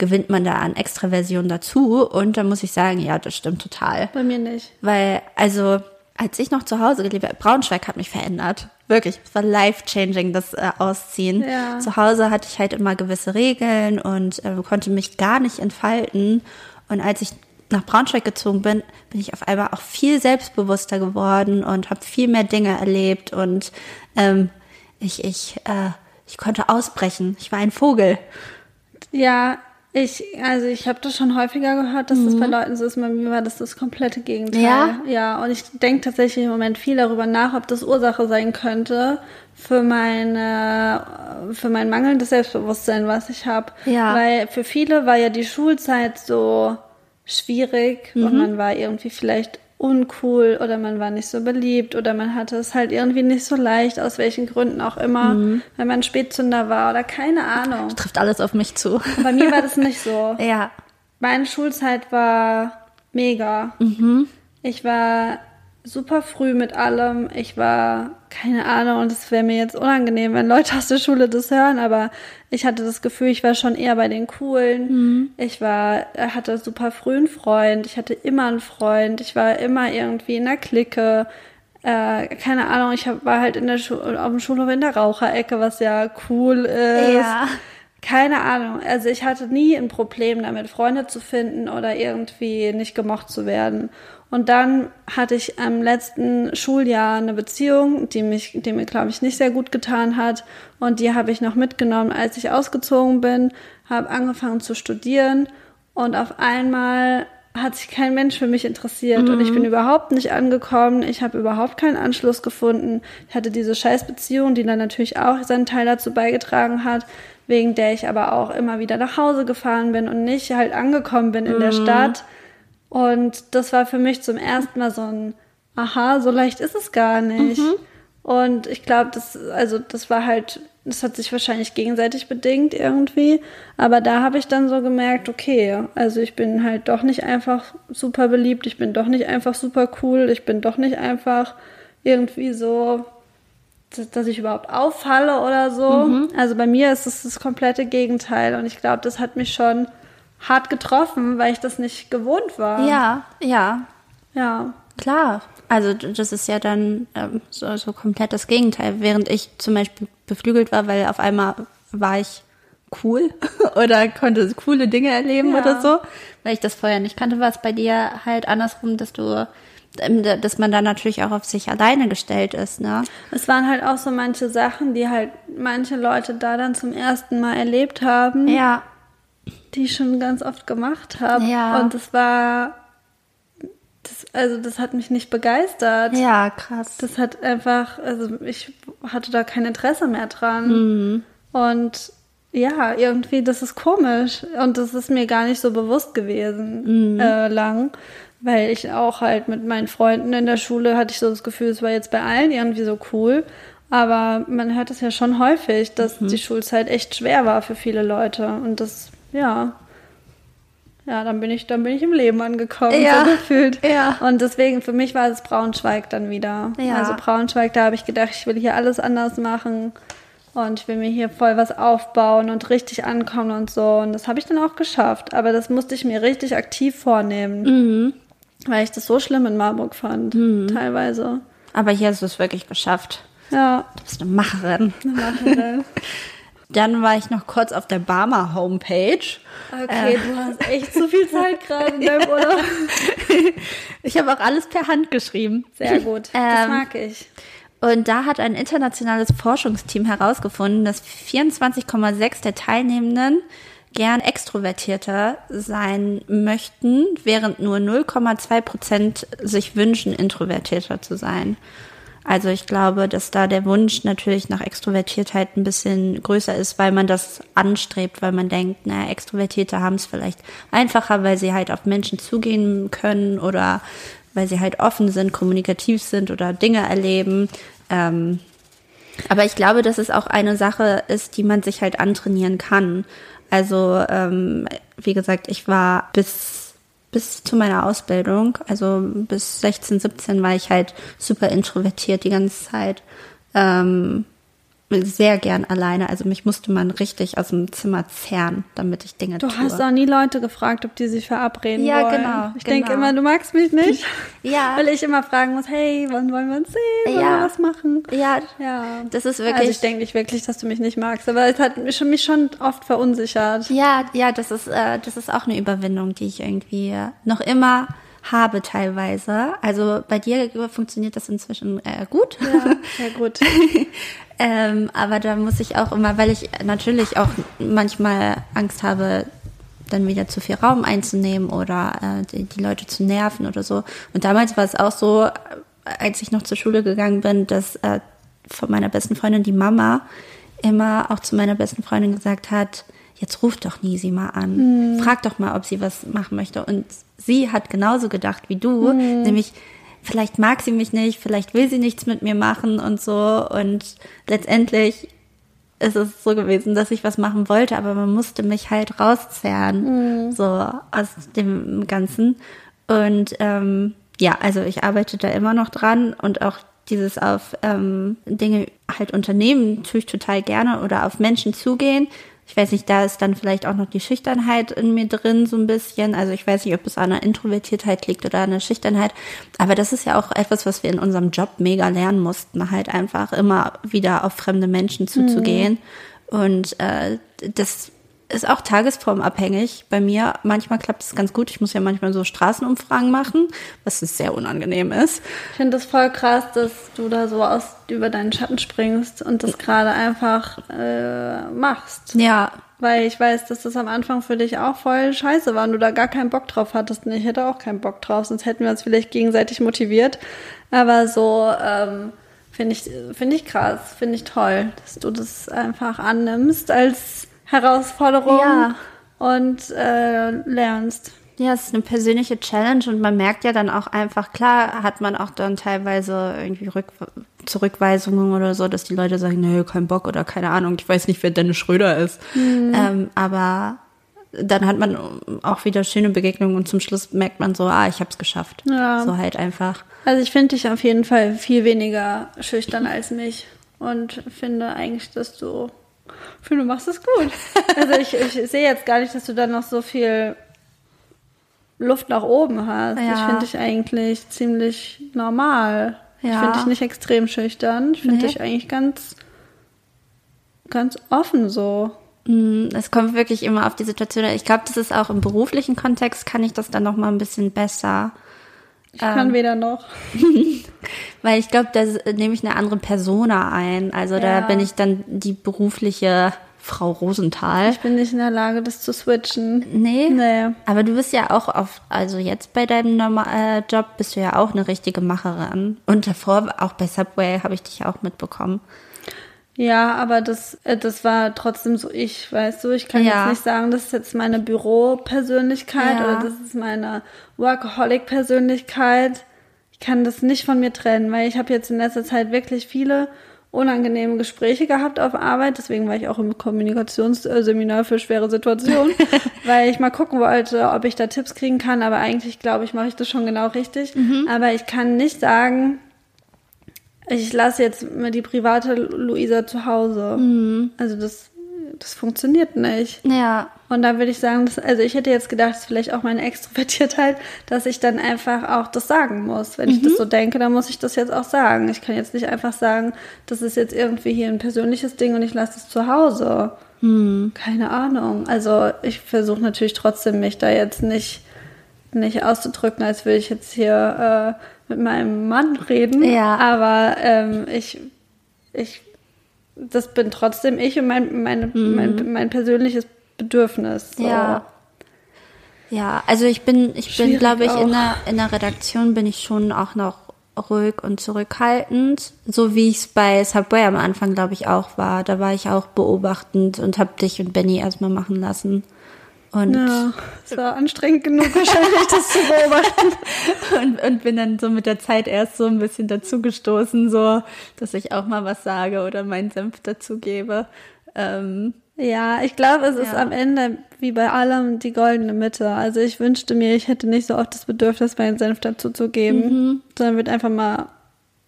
gewinnt man da an Extraversion dazu. Und da muss ich sagen, ja, das stimmt total. Bei mir nicht. Weil, also, als ich noch zu Hause gelebt habe, Braunschweig hat mich verändert. Wirklich, es war life-changing, das äh, Ausziehen. Ja. Zu Hause hatte ich halt immer gewisse Regeln und äh, konnte mich gar nicht entfalten. Und als ich nach Braunschweig gezogen bin, bin ich auf einmal auch viel selbstbewusster geworden und habe viel mehr Dinge erlebt und ähm, ich, ich, äh, ich konnte ausbrechen. Ich war ein Vogel. Ja, ich, also ich habe das schon häufiger gehört, dass das bei Leuten so ist. Bei mir war das das komplette Gegenteil. Mhm. Ja? Ja, und ich denke tatsächlich im Moment viel darüber nach, ob das Ursache sein könnte für meine, für mein mangelndes Selbstbewusstsein, was ich habe. Ja. Weil für viele war ja die Schulzeit so schwierig Mhm. und man war irgendwie vielleicht uncool oder man war nicht so beliebt oder man hatte es halt irgendwie nicht so leicht, aus welchen Gründen auch immer, Mhm. wenn man Spätzünder war oder keine Ahnung. Trifft alles auf mich zu. Bei mir war das nicht so. [laughs] ja. Meine Schulzeit war mega. Ich war super früh mit allem. Ich war, keine Ahnung, und es wäre mir jetzt unangenehm, wenn Leute aus der Schule das hören, aber ich hatte das Gefühl, ich war schon eher bei den Coolen. Ich war, hatte super früh einen Freund. Ich hatte immer einen Freund. Ich war immer irgendwie in der Clique. Äh, keine Ahnung, ich hab, war halt in der Schu auf dem Schulhof in der Raucherecke, was ja cool ist. Ja. Keine Ahnung. Also ich hatte nie ein Problem damit, Freunde zu finden oder irgendwie nicht gemocht zu werden. Und dann hatte ich am letzten Schuljahr eine Beziehung, die mich, die mir, glaube ich, nicht sehr gut getan hat. Und die habe ich noch mitgenommen, als ich ausgezogen bin, habe angefangen zu studieren und auf einmal hat sich kein Mensch für mich interessiert und ich bin überhaupt nicht angekommen. Ich habe überhaupt keinen Anschluss gefunden. Ich hatte diese Scheißbeziehung, die dann natürlich auch seinen Teil dazu beigetragen hat, wegen der ich aber auch immer wieder nach Hause gefahren bin und nicht halt angekommen bin in der Stadt. Und das war für mich zum ersten Mal so ein, aha, so leicht ist es gar nicht. Und ich glaube, das, also das war halt, das hat sich wahrscheinlich gegenseitig bedingt irgendwie. Aber da habe ich dann so gemerkt, okay, also ich bin halt doch nicht einfach super beliebt, ich bin doch nicht einfach super cool, ich bin doch nicht einfach irgendwie so dass, dass ich überhaupt auffalle oder so. Also bei mir ist es das komplette Gegenteil und ich glaube, das hat mich schon hart getroffen, weil ich das nicht gewohnt war. Ja, ja, Ja. klar. Also das ist ja dann ähm, so, so komplett das Gegenteil. Während ich zum Beispiel beflügelt war, weil auf einmal war ich cool [laughs] oder konnte coole Dinge erleben Ja. oder so, weil ich das vorher nicht kannte, war es bei dir halt andersrum, dass du, ähm, dass man dann natürlich auch auf sich alleine gestellt ist, ne? Es waren halt auch so manche Sachen, die halt manche Leute da dann zum ersten Mal erlebt haben, Ja, die ich schon ganz oft gemacht habe. Ja. Und das war, das, also das hat mich nicht begeistert. ja, krass. Das hat einfach, also ich hatte da kein Interesse mehr dran. Mhm. Und ja, irgendwie, das ist komisch. Und das ist mir gar nicht so bewusst gewesen Mhm. äh, lang. Weil ich auch halt mit meinen Freunden in der Schule hatte ich so das Gefühl, es war jetzt bei allen irgendwie so cool. Aber man hört es ja schon häufig, dass Mhm. die Schulzeit echt schwer war für viele Leute. Und das, ja. Ja, dann bin ich, dann bin ich im Leben angekommen, Ja. so gefühlt. Ja. Und deswegen, für mich war es Braunschweig dann wieder. Ja. Also Braunschweig, da habe ich gedacht, ich will hier alles anders machen und ich will mir hier voll was aufbauen und richtig ankommen und so. Und das habe ich dann auch geschafft. Aber das musste ich mir richtig aktiv vornehmen, Mhm. weil ich das so schlimm in Marburg fand, teilweise. Aber hier hast du es wirklich geschafft. Ja, Du bist eine Macherin. machen [laughs] Dann war ich noch kurz auf der Barmer Homepage. Okay, du hast echt zu viel Zeit gerade in deinem [laughs] Urlaub. Ich habe auch alles per Hand geschrieben. Sehr gut, das Ähm, mag ich. Und da hat ein internationales Forschungsteam herausgefunden, dass 24,6 der Teilnehmenden gern extrovertierter sein möchten, während nur 0,2 Prozent sich wünschen, introvertierter zu sein. Also ich glaube, dass da der Wunsch natürlich nach Extrovertiertheit ein bisschen größer ist, weil man das anstrebt, weil man denkt, naja, Extrovertierte haben es vielleicht einfacher, weil sie halt auf Menschen zugehen können oder weil sie halt offen sind, kommunikativ sind oder Dinge erleben. Ähm, aber ich glaube, dass es auch eine Sache ist, die man sich halt antrainieren kann. Also, ähm, wie gesagt, ich war bis, bis zu meiner Ausbildung, also bis 16, 17 war ich halt super introvertiert die ganze Zeit. Ähm, sehr gern alleine. Also mich musste man richtig aus dem Zimmer zerren, damit ich Dinge Du tue. hast auch nie Leute gefragt, ob die sich verabreden Ja, wollen. genau, Ich denke genau. immer, du magst mich nicht. [laughs] Ja. Weil ich immer fragen muss, hey, wann wollen wir uns sehen? Wollen Ja. wir was machen? ja, Ja. das ist wirklich. Also ich denke nicht wirklich, dass du mich nicht magst, aber es hat mich schon, mich schon oft verunsichert. Ja, ja, das ist, äh, das ist auch eine Überwindung, die ich irgendwie äh, noch immer habe teilweise. Also bei dir funktioniert das inzwischen äh, gut. Ja, sehr gut. [laughs] ähm, aber da muss ich auch immer, weil ich natürlich auch manchmal Angst habe, dann wieder zu viel Raum einzunehmen oder äh, die, die Leute zu nerven oder so. Und damals war es auch so, als ich noch zur Schule gegangen bin, dass äh, von meiner besten Freundin die Mama immer auch zu meiner besten Freundin gesagt hat, jetzt ruf doch Nisi mal an, frag doch mal, ob sie was machen möchte. Und sie hat genauso gedacht wie du, nämlich vielleicht mag sie mich nicht, vielleicht will sie nichts mit mir machen und so. Und letztendlich ist es so gewesen, dass ich was machen wollte, aber man musste mich halt rauszerren, so aus dem Ganzen. Und ähm, ja, also ich arbeite da immer noch dran und auch dieses auf ähm, Dinge halt unternehmen tue ich total gerne oder auf Menschen zugehen. Ich weiß nicht, da ist dann vielleicht auch noch die Schüchternheit in mir drin so ein bisschen. Also ich weiß nicht, ob es an einer Introvertiertheit liegt oder an der Schüchternheit. Aber das ist ja auch etwas, was wir in unserem Job mega lernen mussten, halt einfach immer wieder auf fremde Menschen zuzugehen. Und äh, das ist auch tagesformabhängig bei mir. Manchmal klappt es ganz gut. Ich muss ja manchmal so Straßenumfragen machen, was sehr unangenehm ist. Ich finde das voll krass, dass du da so aus über deinen Schatten springst und das gerade einfach äh, machst. Ja, Weil ich weiß, dass das am Anfang für dich auch voll scheiße war und du da gar keinen Bock drauf hattest. Und ich hätte auch keinen Bock drauf, sonst hätten wir uns vielleicht gegenseitig motiviert. Aber so ähm, finde ich, finde ich krass, finde ich toll, dass du das einfach annimmst als Herausforderung Ja. und äh, lernst. Ja, es ist eine persönliche Challenge und man merkt ja dann auch einfach, klar hat man auch dann teilweise irgendwie Rück Zurückweisungen oder so, dass die Leute sagen, nö, kein Bock oder keine Ahnung, ich weiß nicht, wer Dennis Schröder ist. Ähm, aber dann hat man auch wieder schöne Begegnungen und zum Schluss merkt man so, ah, ich hab's geschafft. Ja. So halt einfach. Also ich finde dich auf jeden Fall viel weniger schüchtern als mich. und finde eigentlich, dass du, finde, du machst es gut. [laughs] Also ich, ich sehe jetzt gar nicht, dass du da noch so viel Luft nach oben hast. Ja. Ich finde dich eigentlich ziemlich normal. Ich Ja. finde dich nicht extrem schüchtern. Ich finde Nee. dich eigentlich ganz, ganz offen so. Mm, Es kommt wirklich immer auf die Situation. Ich glaube, das ist auch im beruflichen Kontext kann ich das dann noch mal ein bisschen besser. Ich kann weder noch. [laughs] Weil ich glaube, da nehme ich eine andere Persona ein. Also da Ja. bin ich dann die berufliche Frau Rosenthal. Ich bin nicht in der Lage, das zu switchen. Nee. Nee. Aber du bist ja auch auf, also jetzt bei deinem Norma äh, Job bist du ja auch eine richtige Macherin. Und davor, auch bei Subway, habe ich dich auch mitbekommen. Ja, aber das, äh, das war trotzdem so ich, weißt du. Ich kann Ja. jetzt nicht sagen, das ist jetzt meine Büropersönlichkeit Ja. oder das ist meine Workaholic-Persönlichkeit. Ich kann das nicht von mir trennen, weil ich habe jetzt in letzter Zeit wirklich viele unangenehme Gespräche gehabt auf Arbeit. Deswegen war ich auch im Kommunikationsseminar für schwere Situationen, [laughs] weil ich mal gucken wollte, ob ich da Tipps kriegen kann. Aber eigentlich glaube ich, mache ich das schon genau richtig. Aber ich kann nicht sagen, ich lasse jetzt mal die private Luisa zu Hause. Also das, das funktioniert nicht. Ja. Und da würde ich sagen, dass, also ich hätte jetzt gedacht, das ist vielleicht auch meine Extrovertiertheit, dass ich dann einfach auch das sagen muss. Wenn ich das so denke, dann muss ich das jetzt auch sagen. Ich kann jetzt nicht einfach sagen, das ist jetzt irgendwie hier ein persönliches Ding und ich lasse es zu Hause. Keine Ahnung. Also ich versuche natürlich trotzdem, mich da jetzt nicht, nicht auszudrücken, als würde ich jetzt hier äh, mit meinem Mann reden. Ja. Aber ähm, ich, ich, das bin trotzdem ich und mein, meine, mein, mein persönliches Bedürfnis. So. Ja. Ja, also ich bin, ich bin, glaube ich, auch. in der, in der Redaktion bin ich schon auch noch ruhig und zurückhaltend, so wie ich es bei Subway am Anfang, glaube ich, auch war. Da war ich auch beobachtend und habe dich und Benny erstmal machen lassen. Und, Ja, es war anstrengend genug wahrscheinlich, das zu beobachten. [laughs] und, und bin dann so mit der Zeit erst so ein bisschen dazugestoßen, so, dass ich auch mal was sage oder meinen Senf dazugebe. Ähm, Ja, ich glaube, es ist Ja. am Ende wie bei allem die goldene Mitte. Also ich wünschte mir, ich hätte nicht so oft das Bedürfnis, meinen Senf dazu zu geben, sondern würde einfach mal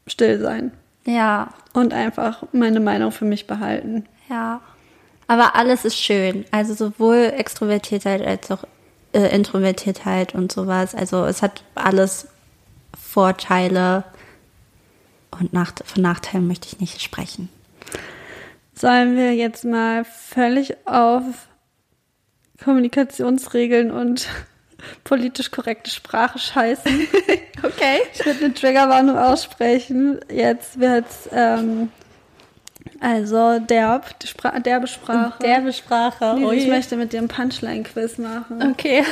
still sein ja, und einfach meine Meinung für mich behalten. Ja. Aber alles ist schön. Also sowohl Extrovertiertheit als auch äh, Introvertiertheit und sowas. Also es hat alles Vorteile und nach, von Nachteilen möchte ich nicht sprechen. Sollen wir jetzt mal völlig auf Kommunikationsregeln und [laughs] politisch korrekte Sprache scheißen? [laughs] Okay. Ich würde eine Triggerwarnung aussprechen. Jetzt wird's ähm, also derb, derbe Sprache. Derbe Sprache. Lili, ich möchte mit dir ein Punchline-Quiz machen. Okay.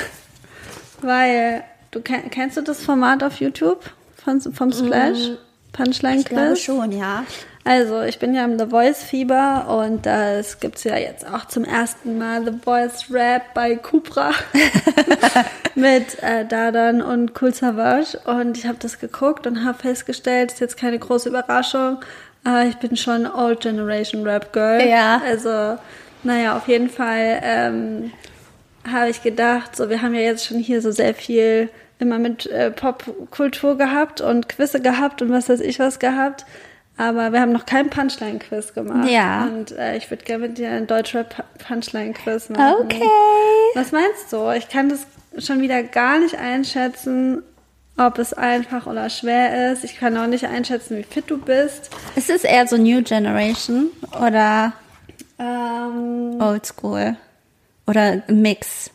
Weil, du kenn, kennst du das Format auf YouTube von, vom Splash? Ich glaube Punchline-Quiz? schon, ja. Also, ich bin ja im The Voice Fieber und das gibt's ja jetzt auch zum ersten Mal The Voice Rap bei Cupra [laughs] [laughs] mit äh, Dadan und Cool Savage. Und ich habe das geguckt und habe festgestellt, ist jetzt keine große Überraschung, aber ich bin schon Old Generation Rap Girl. Ja. Also, naja, auf jeden Fall ähm, habe ich gedacht, so wir haben ja jetzt schon hier so sehr viel immer mit äh, Popkultur gehabt und Quizze gehabt und was weiß ich was gehabt. Aber wir haben noch keinen Punchline-Quiz gemacht. Ja. Und äh, ich würde gerne mit dir einen Deutschrap-Punchline-Quiz machen. Okay. Was meinst du? Ich kann das schon wieder gar nicht einschätzen, ob es einfach oder schwer ist. Ich kann auch nicht einschätzen, wie fit du bist. Ist es eher so New Generation oder Ähm, Old School? Oder Mix?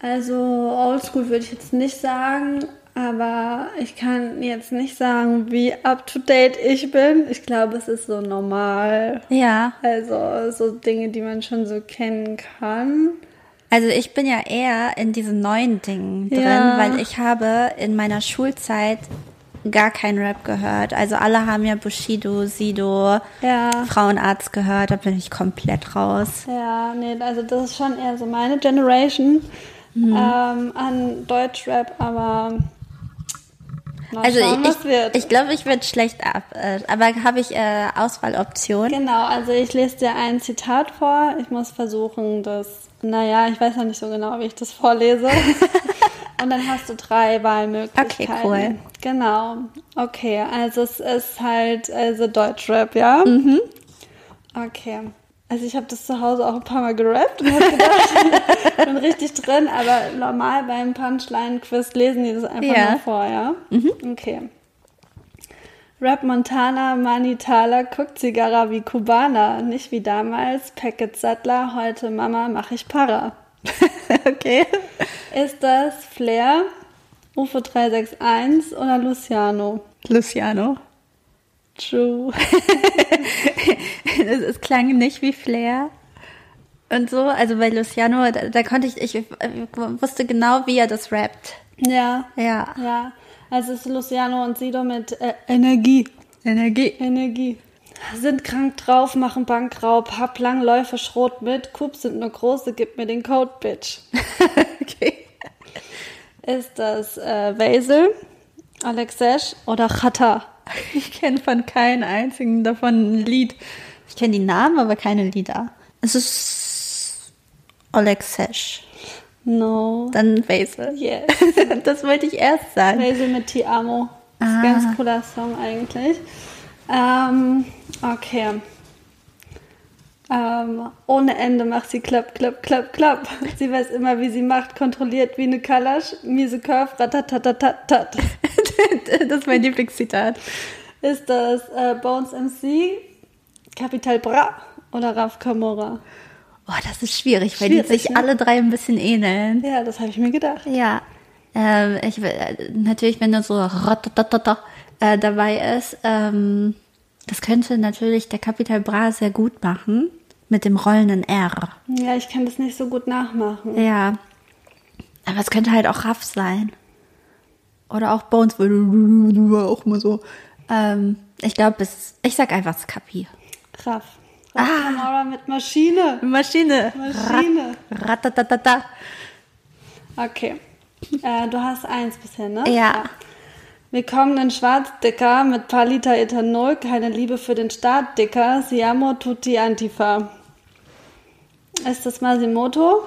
Also oldschool würde ich jetzt nicht sagen, aber ich kann jetzt nicht sagen, wie up to date ich bin. Ich glaube, es ist so normal. Ja. Also so Dinge, die man schon so kennen kann. Also ich bin ja eher in diesen neuen Dingen drin, Ja. weil ich habe in meiner Schulzeit gar kein Rap gehört. Also alle haben ja Bushido, Sido, Ja. Frauenarzt gehört, da bin ich komplett raus. Ja, nee, also das ist schon eher so meine Generation Mhm. ähm, an Deutschrap, aber mal Also schauen, ich, wird. ich glaube, ich werde schlecht ab. Äh, aber habe ich äh, Auswahloptionen? Genau, also ich lese dir ein Zitat vor. Ich muss versuchen, das, naja, ich weiß noch nicht so genau, wie ich das vorlese. [laughs] Und dann hast du drei Wahlmöglichkeiten. Okay, cool. Genau. Okay, also es ist halt, also Deutschrap, ja? Mhm. Okay. Also ich habe das zu Hause auch ein paar Mal gerappt und habe gedacht, [laughs] ich bin richtig drin, aber normal beim Punchline-Quiz lesen die das einfach Ja. nur vor, ja? Okay. Rap Montana, Mani Thaler, guckt Zigarra wie Kubaner, nicht wie damals, Packet Sattler, heute Mama, mach ich Para. [laughs] okay. Ist das Flair, UFO 361 oder Luciano? Luciano. True. [laughs] es, klang nicht wie Flair. Und so, also bei Luciano, da, da konnte ich, ich, ich wusste genau, wie er das rappt. Ja. Ja. Ja. Also es ist Luciano und Sido mit äh, Energie. Energie. Energie. Sind krank drauf, machen Bankraub, hab Langläufe, Schrot mit, Coups sind nur große, gib mir den Code, Bitch. [laughs] okay. Ist das äh, Vasil, Alexesh oder Chata? [laughs] Ich kenne von keinem einzigen davon ein Lied. Ich kenne die Namen, aber keine Lieder. Es ist Oleg Sesh. No. Dann Basil. Yes. [laughs] Das wollte ich erst sagen. Vasil mit Ti Amo. Das ist ein Ah. ganz cooler Song eigentlich. Ähm, okay. Ähm, ohne Ende macht sie klapp, klapp, klapp, klapp. [laughs] Sie weiß immer, wie sie macht, kontrolliert wie eine Kalasch, miese Curve, ratatatatat. [laughs] Das ist mein Lieblingszitat. Ist das äh, Bones MC, Capital Bra oder Raf Kamora? Oh, das ist schwierig, weil Schwierig, die sich ne? alle drei ein bisschen ähneln. Ja, das habe ich mir gedacht. Ja. Ähm, ich äh, natürlich, wenn da so ratatatata, äh, dabei ist, ähm, das könnte natürlich der Capital Bra sehr gut machen. Mit dem rollenden R. Ja, ich kann das nicht so gut nachmachen. Ja. Aber es könnte halt auch Raff sein. Oder auch Bones, weil du war auch mal so. Ähm, ich glaube, es, ich sag einfach Skapi. Raff. Raf Kamora mit Maschine. Maschine. Maschine. Ratatatata. Okay. Äh, du hast eins bisher, ne? Ja. Wir kommen in Schwarzdicker mit paar Liter Ethanol, keine Liebe für den Staat, Dicker, Siamo tutti Antifa. Ist das Masimoto,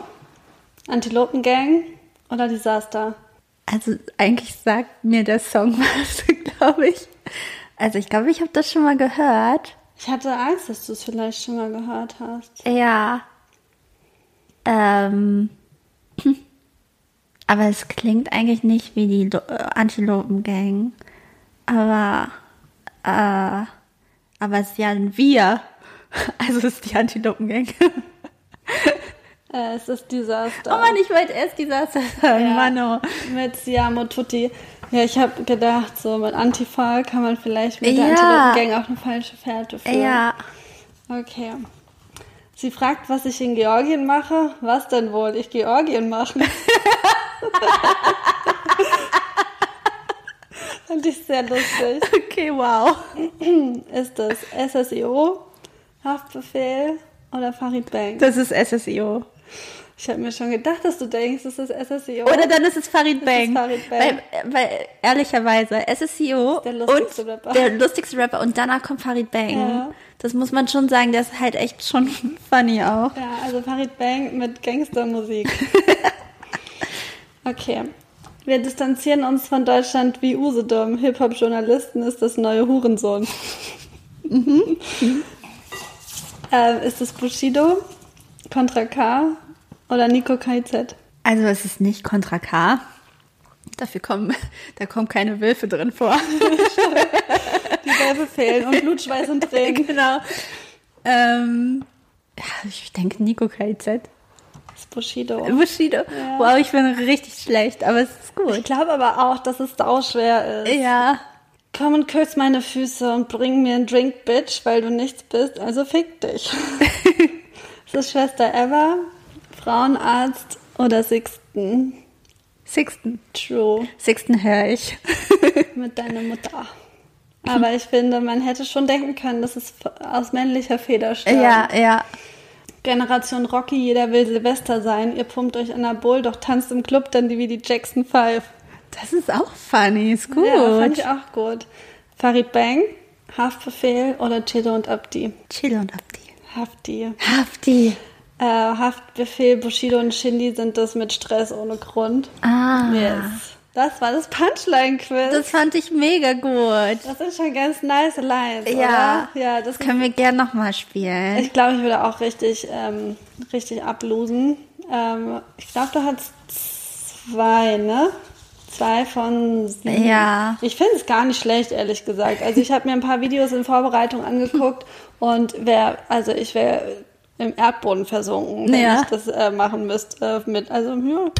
Antilopengang oder Desaster? Also eigentlich sagt mir der Song [laughs] was, glaube ich. Also ich glaube, ich habe das schon mal gehört. Ich hatte Angst, dass du es vielleicht schon mal gehört hast. Ja. Ähm. [laughs] Aber es klingt eigentlich nicht wie die äh, Antilopengang. Aber, äh, aber es ist ja ein Wir. [laughs] Also es ist die Antilopengang. Äh, es ist Desaster. Oh Mann, ich wollte erst dieser [laughs] sagen. Ja. Mann, oh. Mit Siamo Tutti. Ja, ich habe gedacht, so mit Antifa kann man vielleicht mit der Ja. Antilopengang auch eine falsche Fährte führen. Ja. Okay. Sie fragt, was ich in Georgien mache. Was denn wohl? Ich Georgien machen. [laughs] Fand ich sehr lustig. Okay, wow. [clears throat] Ist das SSIO, Haftbefehl oder Farid Bang? Das ist SSIO. Ich habe mir schon gedacht, dass du denkst, es ist SSIO. Oder dann ist es Farid Das ist Bang. Farid Bang. Weil, weil ehrlicherweise, SSCO Der lustigste und Rapper. der lustigste Rapper und danach kommt Farid Bang. Ja. Das muss man schon sagen, der ist halt echt schon [laughs] funny auch. Ja, also Farid Bang mit Gangstermusik. [laughs] Okay. Wir distanzieren uns von Deutschland wie Usedom. Hip-Hop-Journalisten ist das neue Hurensohn. Mhm. [laughs] ähm, ist es Bushido, Contra K oder Nico KZ? Also es ist nicht Contra K. Dafür kommen, [laughs] da kommen keine Wölfe drin vor. [laughs] Die Wölfe fehlen und Blut, Schweiß und Tränen. [laughs] genau. Ähm, ja, ich denke Nico KZ. Bushido. Bushido. Ja. Wow, ich bin richtig schlecht, aber es ist Ich gut. glaube aber auch, dass es sauschwer ist. Ja. Komm und küss meine Füße und bring mir einen Drink, Bitch, weil du nichts bist, also fick dich. [laughs] ist es Schwester Eva, Frauenarzt oder Sixten? Sixten. True, Sixten höre ich. [laughs] mit deiner Mutter. Aber ich finde, man hätte schon denken können, dass es aus männlicher Feder stammt. ja, ja. Generation Rocky, jeder will Silvester sein. Ihr pumpt euch Anabol, doch tanzt im Club dann die wie die Jackson 5. Das ist auch funny, ist gut. Ja, fand ich auch gut. Farid Bang, Haftbefehl oder Chilo und Abdi? Chill und Abdi. Hafti. Hafti. Äh, Haftbefehl, Bushido und Shindy sind das mit Stress ohne Grund. Ah. Yes. Das war das Punchline-Quiz. Das fand ich mega gut. Das ist schon ganz nice Lines, Ja. oder? Ja, das Können wir gern nochmal spielen. Ich glaube, ich würde auch richtig, ähm, richtig ablosen. Ähm, ich glaube, du hast zwei, ne? Zwei von sieben. Ja. Ich finde es gar nicht schlecht, ehrlich gesagt. Also ich habe mir ein paar Videos in Vorbereitung angeguckt [laughs] und wäre, also ich wäre im Erdboden versunken, wenn Ja. ich das äh, machen müsste mit, also ja,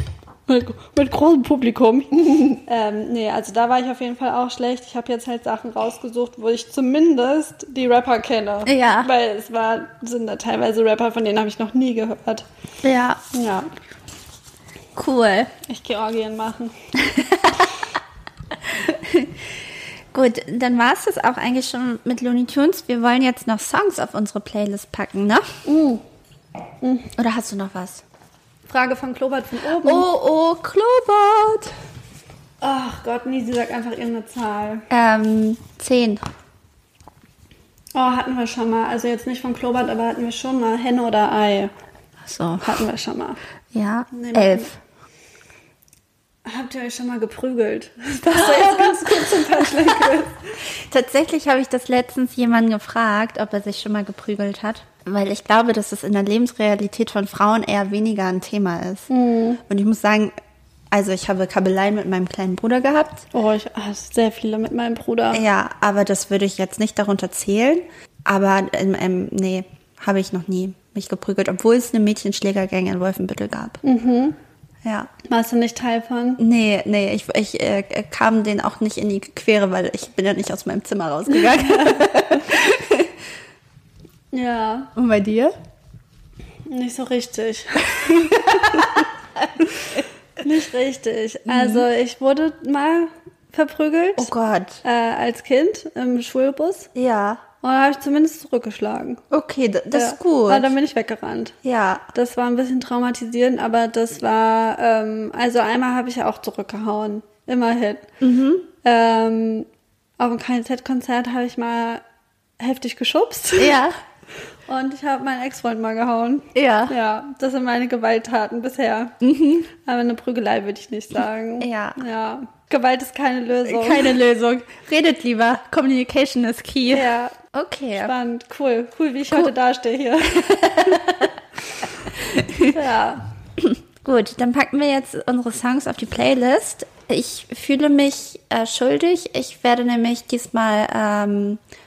mit, mit großem Publikum. [laughs] ähm, nee, also da war ich auf jeden Fall auch schlecht. Ich habe jetzt halt Sachen rausgesucht, wo ich zumindest die Rapper kenne. Ja. Weil es war, sind da teilweise Rapper, von denen habe ich noch nie gehört. Ja, Ja, cool. ich Georgien machen. [laughs] Gut, dann war es das auch eigentlich schon mit Looney Tunes. Wir wollen jetzt noch Songs auf unsere Playlist packen, ne? Oder hast du noch was? Frage von Klobert von oben. Oh, oh, Klobert. Ach Gott, nee, sie sagt einfach irgendeine Zahl. Ähm, zehn. Oh, hatten wir schon mal. Also jetzt nicht von Klobert, aber hatten wir schon mal. Henne oder Ei. Ach so. Hatten wir schon mal. Ja, Nee, elf. Habt ihr euch schon mal geprügelt? [laughs] Das war jetzt ganz kurz zum. [laughs] Tatsächlich habe ich das letztens jemanden gefragt, ob er sich schon mal geprügelt hat. Weil ich glaube, dass es in der Lebensrealität von Frauen eher weniger ein Thema ist. Und ich muss sagen, also ich habe Kabeleien mit meinem kleinen Bruder gehabt. Oh, ich hatte sehr viele mit meinem Bruder. Ja, aber das würde ich jetzt nicht darunter zählen. Aber ähm, nee, habe ich noch nie mich geprügelt, obwohl es eine Mädchenschlägergang in Wolfenbüttel gab. Ja. Warst du nicht Teil von? Nee, nee, ich, ich äh, kam denen auch nicht in die Quere, weil ich bin ja nicht aus meinem Zimmer rausgegangen. [laughs] Ja, Und bei dir? nicht so richtig. [laughs] [laughs] nicht richtig. Also ich wurde mal verprügelt Oh Gott. äh, als Kind im Schulbus. Ja. Und da habe ich zumindest zurückgeschlagen. Okay, das Ja. ist gut. Ah, dann bin ich weggerannt. Ja. Das war ein bisschen traumatisierend, aber das war, ähm, also einmal habe ich ja auch zurückgehauen. Immerhin. Mhm. Ähm, auf dem KZ-Konzert habe ich mal heftig geschubst. Ja. [laughs] Und ich habe meinen Ex-Freund mal gehauen. Ja. Ja, das sind meine Gewalttaten bisher. Aber eine Prügelei würde ich nicht sagen. Mhm. Ja. Ja. Gewalt ist keine Lösung. Keine [laughs] Lösung. Redet lieber. Communication is key. Ja. Okay. Spannend. Cool. Cool, wie ich heute dastehe hier. [laughs] ja. Gut, dann packen wir jetzt unsere Songs auf die Playlist. Ich fühle mich äh, schuldig. Ich werde nämlich diesmal ähm, äh,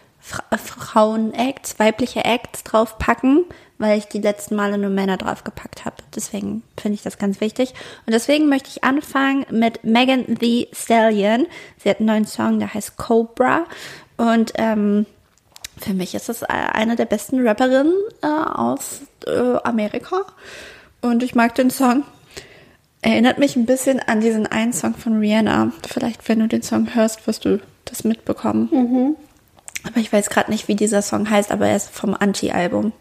Frauen-Acts, weibliche Acts draufpacken, weil ich die letzten Male nur Männer draufgepackt habe. Deswegen finde ich das ganz wichtig. Und deswegen möchte ich anfangen mit Megan Thee Stallion. Sie hat einen neuen Song, der heißt Cobra. Und ähm, für mich ist es äh, eine der besten Rapperinnen äh, aus äh, Amerika. Und ich mag den Song. Erinnert mich ein bisschen an diesen einen Song von Rihanna. Vielleicht, wenn du den Song hörst, wirst du das mitbekommen. Aber ich weiß gerade nicht, wie dieser Song heißt, aber er ist vom Anti-Album.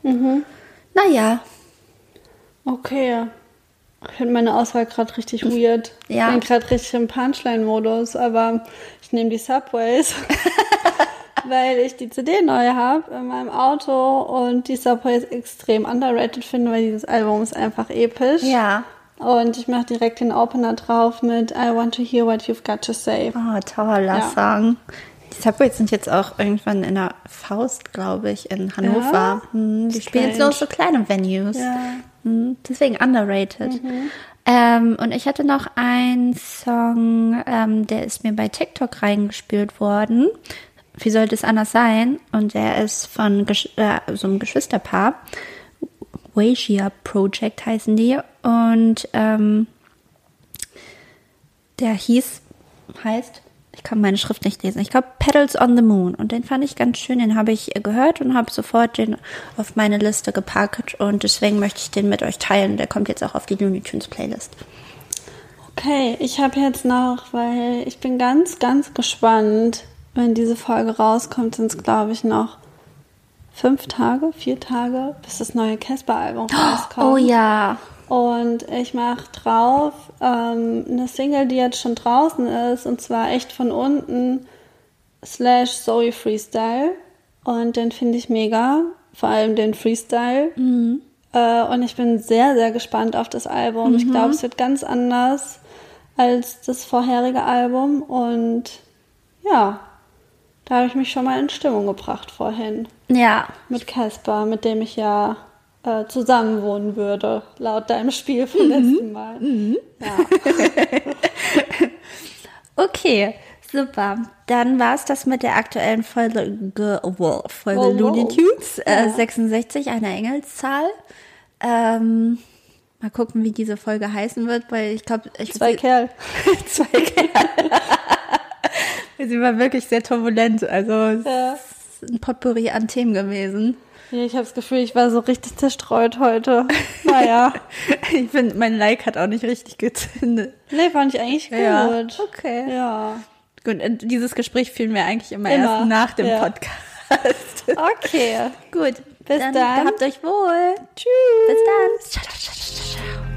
Naja, Okay. Ich finde meine Auswahl gerade richtig weird. Ja. Ich bin gerade richtig im Punchline-Modus, aber ich nehme die Subways. [laughs] weil ich die CD neu habe in meinem Auto und die Subways extrem underrated finde, weil dieses Album ist einfach episch. ja. Und ich mache direkt den Opener drauf mit I want to hear what you've got to say. Oh, toller Ja. Song. Subways sind jetzt auch irgendwann in der Faust, glaube ich, in Hannover. Ja? Hm, die spielen Strange. so, so kleine Venues. Ja. Hm, Deswegen underrated. Ähm, und ich hatte noch einen Song, ähm, der ist mir bei TikTok reingespült worden. Wie sollte es anders sein? Und der ist von Gesch äh, so einem Geschwisterpaar. Wasia Project heißen die. Und ähm, der hieß, heißt, ich kann meine Schrift nicht lesen. Ich glaube Petals on the Moon. Und den fand ich ganz schön. Den habe ich äh, gehört und habe sofort den auf meine Liste gepackt. Und deswegen möchte ich den mit euch teilen. Der kommt jetzt auch auf die Looney Tunes Playlist. Okay, ich habe jetzt noch, weil ich bin ganz, ganz gespannt, wenn diese Folge rauskommt, sind es, glaube ich, noch fünf Tage, vier Tage, bis das neue Casper-Album rauskommt. Oh ja. Und ich mache drauf ähm, eine Single, die jetzt schon draußen ist, und zwar echt von unten, slash Zoe Freestyle. Und den finde ich mega, vor allem den Freestyle. Äh, und ich bin sehr, sehr gespannt auf das Album. Ich glaube, es wird ganz anders als das vorherige Album. Und ja, da habe ich mich schon mal in Stimmung gebracht vorhin. Ja. Mit Casper, mit dem ich ja äh, zusammenwohnen würde, laut deinem Spiel vom mhm. letzten Mal. Mhm. Ja. [laughs] okay, super. Dann war es das mit der aktuellen Folge, oh, Folge oh, Looney Tunes, äh, ja. 66, eine Engelszahl. Ähm, mal gucken, wie diese Folge heißen wird, weil ich glaube, ich zwei Kerl, [laughs] zwei Kerl. [laughs] Sie war wirklich sehr turbulent, also ja. ein Potpourri an Themen gewesen. Ja, ich habe das Gefühl, ich war so richtig zerstreut heute. Naja. [laughs] ich finde, mein Like hat auch nicht richtig gezündet. Nee, fand ich eigentlich gut. Ja. Okay. Ja. Gut, und dieses Gespräch fühlen wir eigentlich immer, immer. erst nach dem ja. Podcast. [laughs] Okay. Gut. Bis dann. dann. Habt euch wohl. Tschüss. Bis